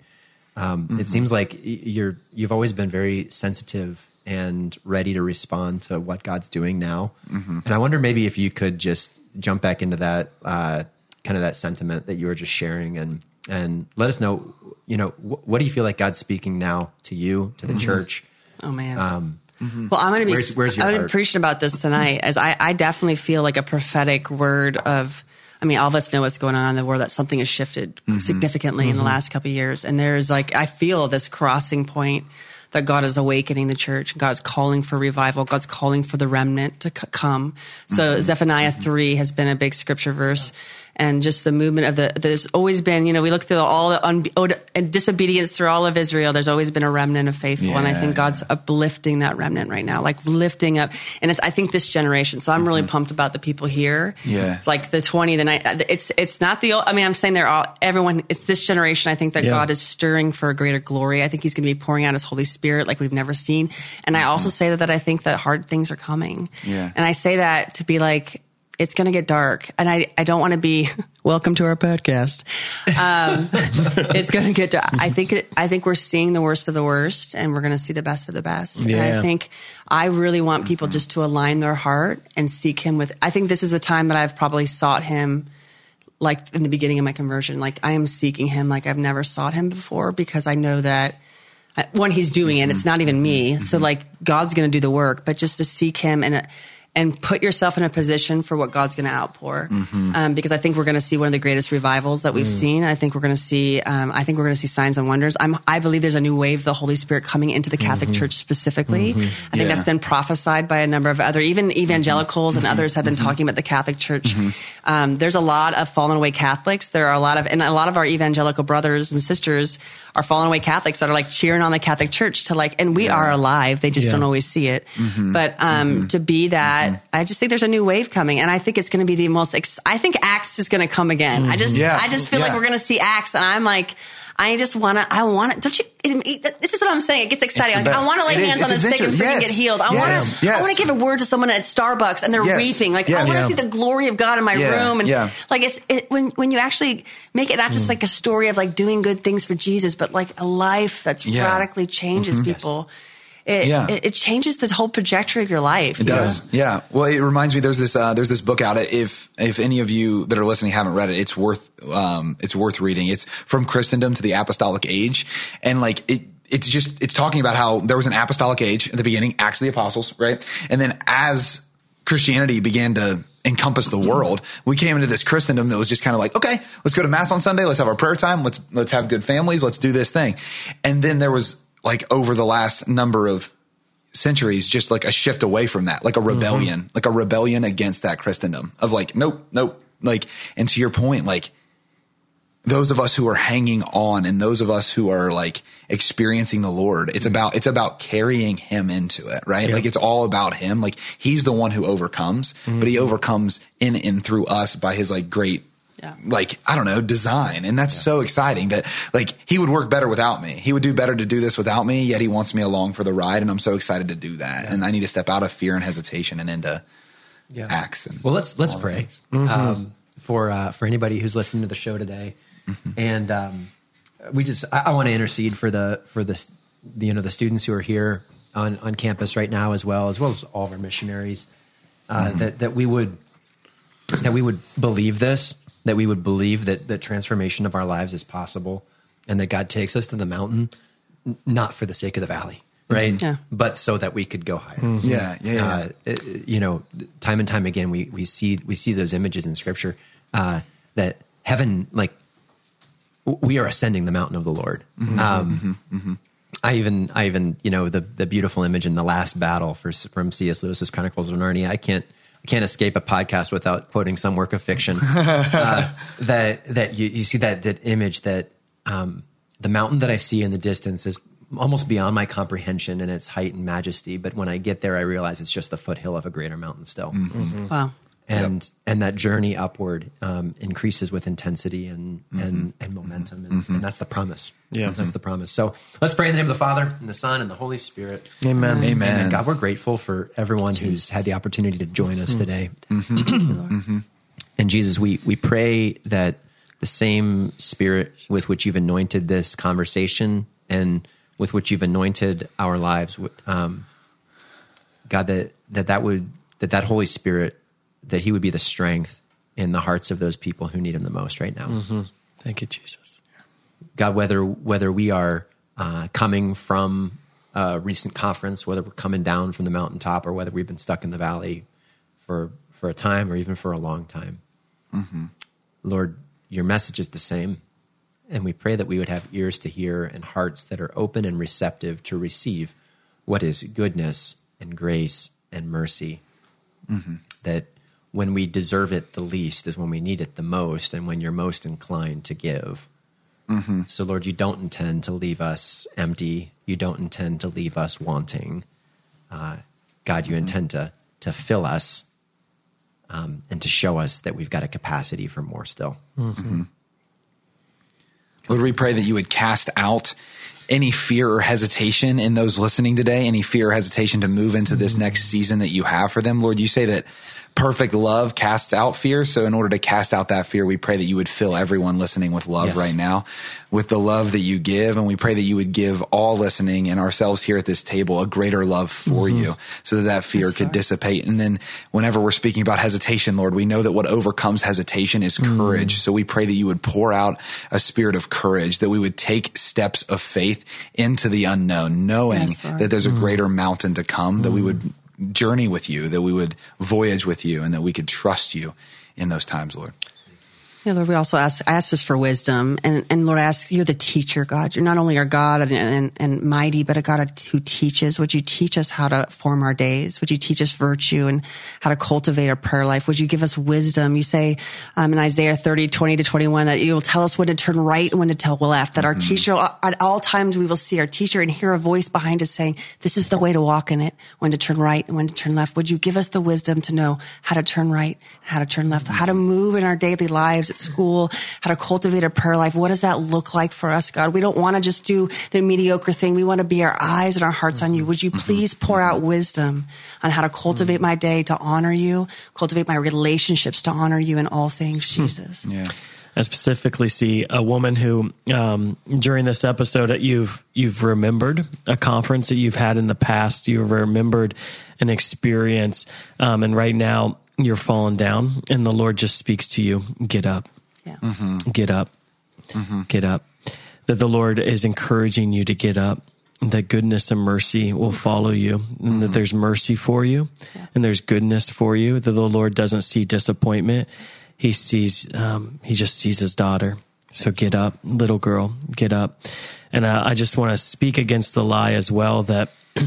Um, Mm-hmm. It seems like you're you've always been very sensitive and ready to respond to what God's doing now. Mm-hmm. And I wonder maybe if you could just jump back into that uh, kind of that sentiment that you were just sharing and and let us know. You know, wh- what do you feel like God's speaking now to you, to the Mm-hmm. church? Oh man. Um, mm-hmm. Well, I'm going to be. Where's- where's your I'm heart? preaching about this tonight, as I, I definitely feel like a prophetic word of. I mean, all of us know what's going on in the world. That something has shifted mm-hmm. significantly in the mm-hmm. last couple of years, and there's like I feel this crossing point that God is awakening the church. God's calling for revival. God's calling for the remnant to c- come. So Zephaniah three has been a big scripture verse. And just the movement of the, there's always been, you know, we look through all the un, and oh, disobedience through all of Israel. There's always been a remnant of faithful. and I Yeah, think God's uplifting that remnant right now, like lifting up. And it's, I think this generation. So I'm really mm-hmm. pumped about the people here. Yeah. It's like the 20, the night. Uh, it's, it's not the, old, I mean, I'm saying they're all, everyone, it's this generation. I think that Yeah. God is stirring for a greater glory. I think he's going to be pouring out his Holy Spirit like we've never seen. And I mm-hmm. also say that, that I think that hard things are coming. Yeah. And I say that to be like, it's going to get dark. And I, I don't want to be, welcome to our podcast. Um, it's going to get dark. I think, it, I think we're seeing the worst of the worst and we're going to see the best of the best. And I think I really want people just to align their heart and seek him with, I think this is the time that I've probably sought him like in the beginning of my conversion. Like I am seeking him like I've never sought him before because I know that uh, when he's doing it. It's not even me. So mm-hmm. like God's going to do the work, but just to seek him and, uh, and put yourself in a position for what God's going to outpour. Mm-hmm. Um, because I think we're going to see one of the greatest revivals that we've mm. seen. I think we're going to see, um, I think we're going to see signs and wonders. I'm, I believe there's a new wave of the Holy Spirit coming into the Catholic mm-hmm. Church specifically. Mm-hmm. I think Yeah. that's been prophesied by a number of other, even evangelicals and others have been talking about the Catholic Church. Um, there's a lot of fallen away Catholics. There are a lot of, and a lot of our evangelical brothers and sisters are fallen away Catholics that are like cheering on the Catholic Church to like, and we are alive. They just Yeah. don't always see it. Mm-hmm. But um, mm-hmm. to be that, mm-hmm. I just think there's a new wave coming, and I think it's going to be the most. Ex- I think Acts is going to come again. I just, Yeah. I just feel like we're going to see Acts, and I'm like. I just want to. I want to. Don't you? it- This is what I'm saying. It gets exciting. Like, I want to lay It is. hands on the It's sick and adventure. freaking Yes. get healed. I Yes. want to. I want to give a word to someone at Starbucks and they're Yes. weeping. Like I want to see the glory of God in my room. And like it's it, when when you actually make it not Mm. just like a story of like doing good things for Jesus, but like a life that's radically changes people. It, Yeah. it, it changes the whole trajectory of your life. It does. Yeah. Well, it reminds me. There's this. Uh, there's this book out. If if any of you that are listening haven't read it, it's worth. Um, it's worth reading. It's from Christendom to the Apostolic Age, and like it. It's just it's talking about how there was an apostolic age at the beginning, Acts of the Apostles, right? And then as Christianity began to encompass the world, we came into this Christendom that was just kind of like, okay, let's go to mass on Sunday, let's have our prayer time, let's let's have good families, let's do this thing. And then there was like over the last number of centuries just like a shift away from that, like a mm-hmm. rebellion, like a rebellion against that Christendom of like, nope, nope. Like, and to your point, like those of us who are hanging on and those of us who are like experiencing the Lord, it's about, it's about carrying him into it, right? Like it's all about him. Like he's the one who overcomes, but he mm-hmm. overcomes in and through us by his like great Yeah. like I don't know design, and that's so exciting that like he would work better without me. He would do better to do this without me. Yet he wants me along for the ride, and I'm so excited to do that. And I need to step out of fear and hesitation and into Yeah. acts. And Well, let's let's all the pray um, for uh, for anybody who's listening to the show today, and um, we just I, I want to intercede for the for the, the you know the students who are here on on campus right now as well as well as all of our missionaries uh, that that we would that we would believe this that we would believe that the transformation of our lives is possible and that God takes us to the mountain not for the sake of the valley right Yeah. but so that we could go higher Yeah, yeah, yeah. uh, it- you know, time and time again, we, we see we see those images in Scripture uh, that heaven, like we are ascending the mountain of the Lord. Um, I even I even you know the the beautiful image in the last battle for, from C.S. Lewis's Chronicles of Narnia. I can't I can't escape a podcast without quoting some work of fiction. uh, that that you, you see that that image that um, the mountain that I see in the distance is almost beyond my comprehension in its height and majesty. But when I get there, I realize it's just the foothill of a greater mountain still. Wow. And and that journey upward um, increases with intensity and mm-hmm. and, and momentum, and, mm-hmm. and that's the promise. Yeah. that's the promise. So let's pray in the name of the Father and the Son and the Holy Spirit. Amen. Amen. And God, we're grateful for everyone who's had the opportunity to join us mm-hmm. today. and Jesus, we we pray that the same spirit with which you've anointed this conversation and with which you've anointed our lives. Um, God, that, that that would, that that Holy Spirit, that he would be the strength in the hearts of those people who need him the most right now. Mm-hmm. Thank you, Jesus. God, whether, whether we are uh, coming from a recent conference, whether we're coming down from the mountaintop or whether we've been stuck in the valley for, for a time or even for a long time. Mm-hmm. Lord, your message is the same. And we pray that we would have ears to hear and hearts that are open and receptive to receive what is goodness and grace and mercy. Mm-hmm. That when we deserve it the least is when we need it the most and when you're most inclined to give. Mm-hmm. So, Lord, you don't intend to leave us empty. You don't intend to leave us wanting. Uh, God, you Mm-hmm. intend to, to fill us um, and to show us that we've got a capacity for more still. Mm-hmm. Lord, we pray that you would cast out any fear or hesitation in those listening today, any fear or hesitation to move into this next season that you have for them. Lord, you say that perfect love casts out fear. So in order to cast out that fear, we pray that you would fill everyone listening with love Yes. right now, with the love that you give. And we pray that you would give all listening and ourselves here at this table a greater love for Mm-hmm. you so that that fear could dissipate. And then whenever we're speaking about hesitation, Lord, we know that what overcomes hesitation is Mm. courage. So we pray that you would pour out a spirit of courage, that we would take steps of faith into the unknown, knowing Yes, that there's a Mm. greater mountain to come, that we would journey with you, that we would voyage with you, and that we could trust you in those times, Lord. Yeah, Lord, we also ask, I ask us for wisdom. And, and Lord, I ask, you're the teacher, God. You're not only our God and, and, and mighty, but a God who teaches. Would you teach us how to form our days? Would you teach us virtue and how to cultivate our prayer life? Would you give us wisdom? You say um, in Isaiah 30, 20 to 21 that you will tell us when to turn right and when to tell left, that our teacher, at all times we will see our teacher and hear a voice behind us saying, this is the way to walk in it, when to turn right and when to turn left. Would you give us the wisdom to know how to turn right, how to turn left, how to move in our daily lives at school, how to cultivate a prayer life? What does that look like for us, God? We don't want to just do the mediocre thing. We want to be our eyes and our hearts on you. Would you please pour out wisdom on how to cultivate my day to honor you, cultivate my relationships to honor you in all things, Jesus? Yeah. I specifically see a woman who, um, during this episode, that you've you've remembered a conference that you've had in the past. You've remembered an experience, um, and right now you're falling down, and the Lord just speaks to you: get up, Yeah. get up, get up. That the Lord is encouraging you to get up. That goodness and mercy will follow you, and that there's mercy for you, and there's goodness for you. That the Lord doesn't see disappointment; He sees, um, He just sees His daughter. So get up, little girl, get up. And uh, I just want to speak against the lie as well that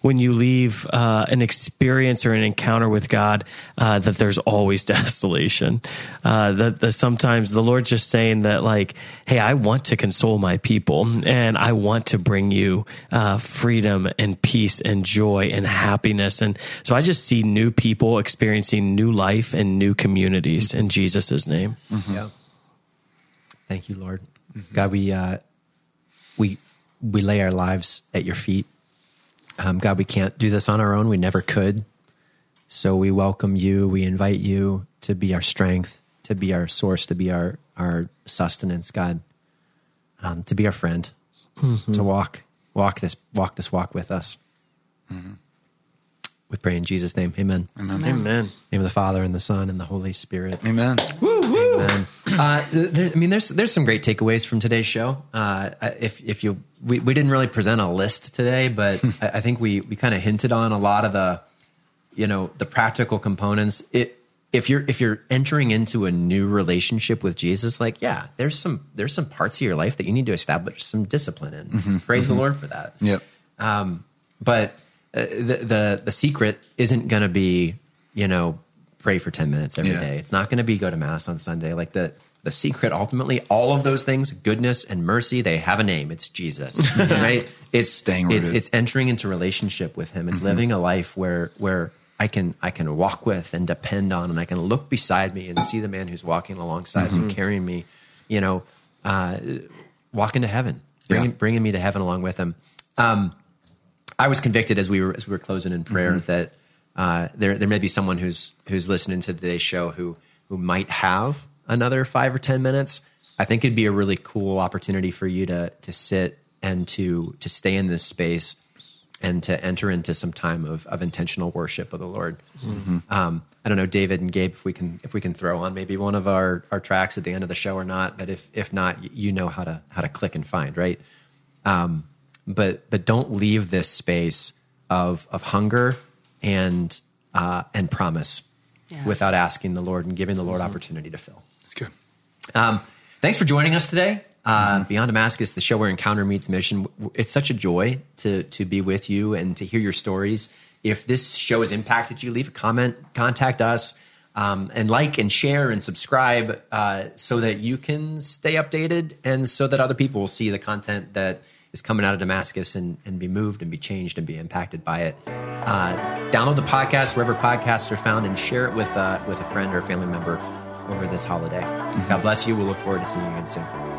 when you leave uh, an experience or an encounter with God, uh, that there's always desolation. Uh, that, that sometimes the Lord's just saying that, like, hey, I want to console my people and I want to bring you uh, freedom and peace and joy and happiness. And so I just see new people experiencing new life and new communities in Jesus' name. Yeah. Thank you, Lord. God, we uh, we we lay our lives at your feet. Um, God, we can't do this on our own. We never could. So we welcome you. We invite you to be our strength, to be our source, to be our our sustenance. God, um, to be our friend, to walk walk this walk this walk with us. We pray in Jesus' name. Amen. Amen. Amen. name of the Father and the Son and the Holy Spirit. Amen. Amen. Uh, there, I mean, there's there's some great takeaways from today's show. Uh, if if you we, we didn't really present a list today, but I, I think we we kind of hinted on a lot of the you know the practical components. It if you're if you're entering into a new relationship with Jesus, like yeah, there's some there's some parts of your life that you need to establish some discipline in. Praise the Lord for that. Yep. Um, but uh, the, the the secret isn't going to be you know pray for ten minutes every day. Yeah. It's not going to be go to mass on Sunday. Like the the secret, ultimately, all of those things, goodness and mercy, they have a name. It's Jesus, right? It's Staying it's it's entering into relationship with Him. It's living a life where where I can I can walk with and depend on, and I can look beside me and see the man who's walking alongside me, carrying me, you know, uh, walking to heaven, bringing Yeah. bringing me to heaven along with Him. Um, I was convicted as we were as we were closing in prayer that uh, there there may be someone who's who's listening to today's show who who might have another five or ten minutes, I think it'd be a really cool opportunity for you to to sit and to to stay in this space and to enter into some time of, of intentional worship of the Lord. Um, I don't know, David and Gabe, if we can if we can throw on maybe one of our, our tracks at the end of the show or not. But if if not, you know how to how to click and find right. Um, but but don't leave this space of of hunger and uh, and promise Yes. without asking the Lord and giving the Lord opportunity to fill. That's good. Um, thanks for joining us today. Uh, Beyond Damascus, the show where encounter meets mission. It's such a joy to to be with you and to hear your stories. If this show has impacted you, leave a comment, contact us, um, and like and share and subscribe uh, so that you can stay updated and so that other people will see the content that is coming out of Damascus and, and be moved and be changed and be impacted by it. Uh, download the podcast wherever podcasts are found and share it with uh, with a friend or a family member over this holiday. God bless you. We'll look forward to seeing you again soon.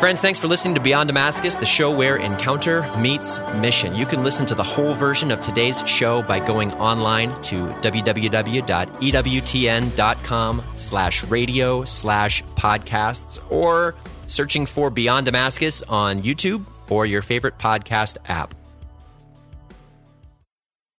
Friends, thanks for listening to Beyond Damascus, the show where encounter meets mission. You can listen to the whole version of today's show by going online to www.ewtn.com slash radio slash podcasts or searching for Beyond Damascus on YouTube or your favorite podcast app.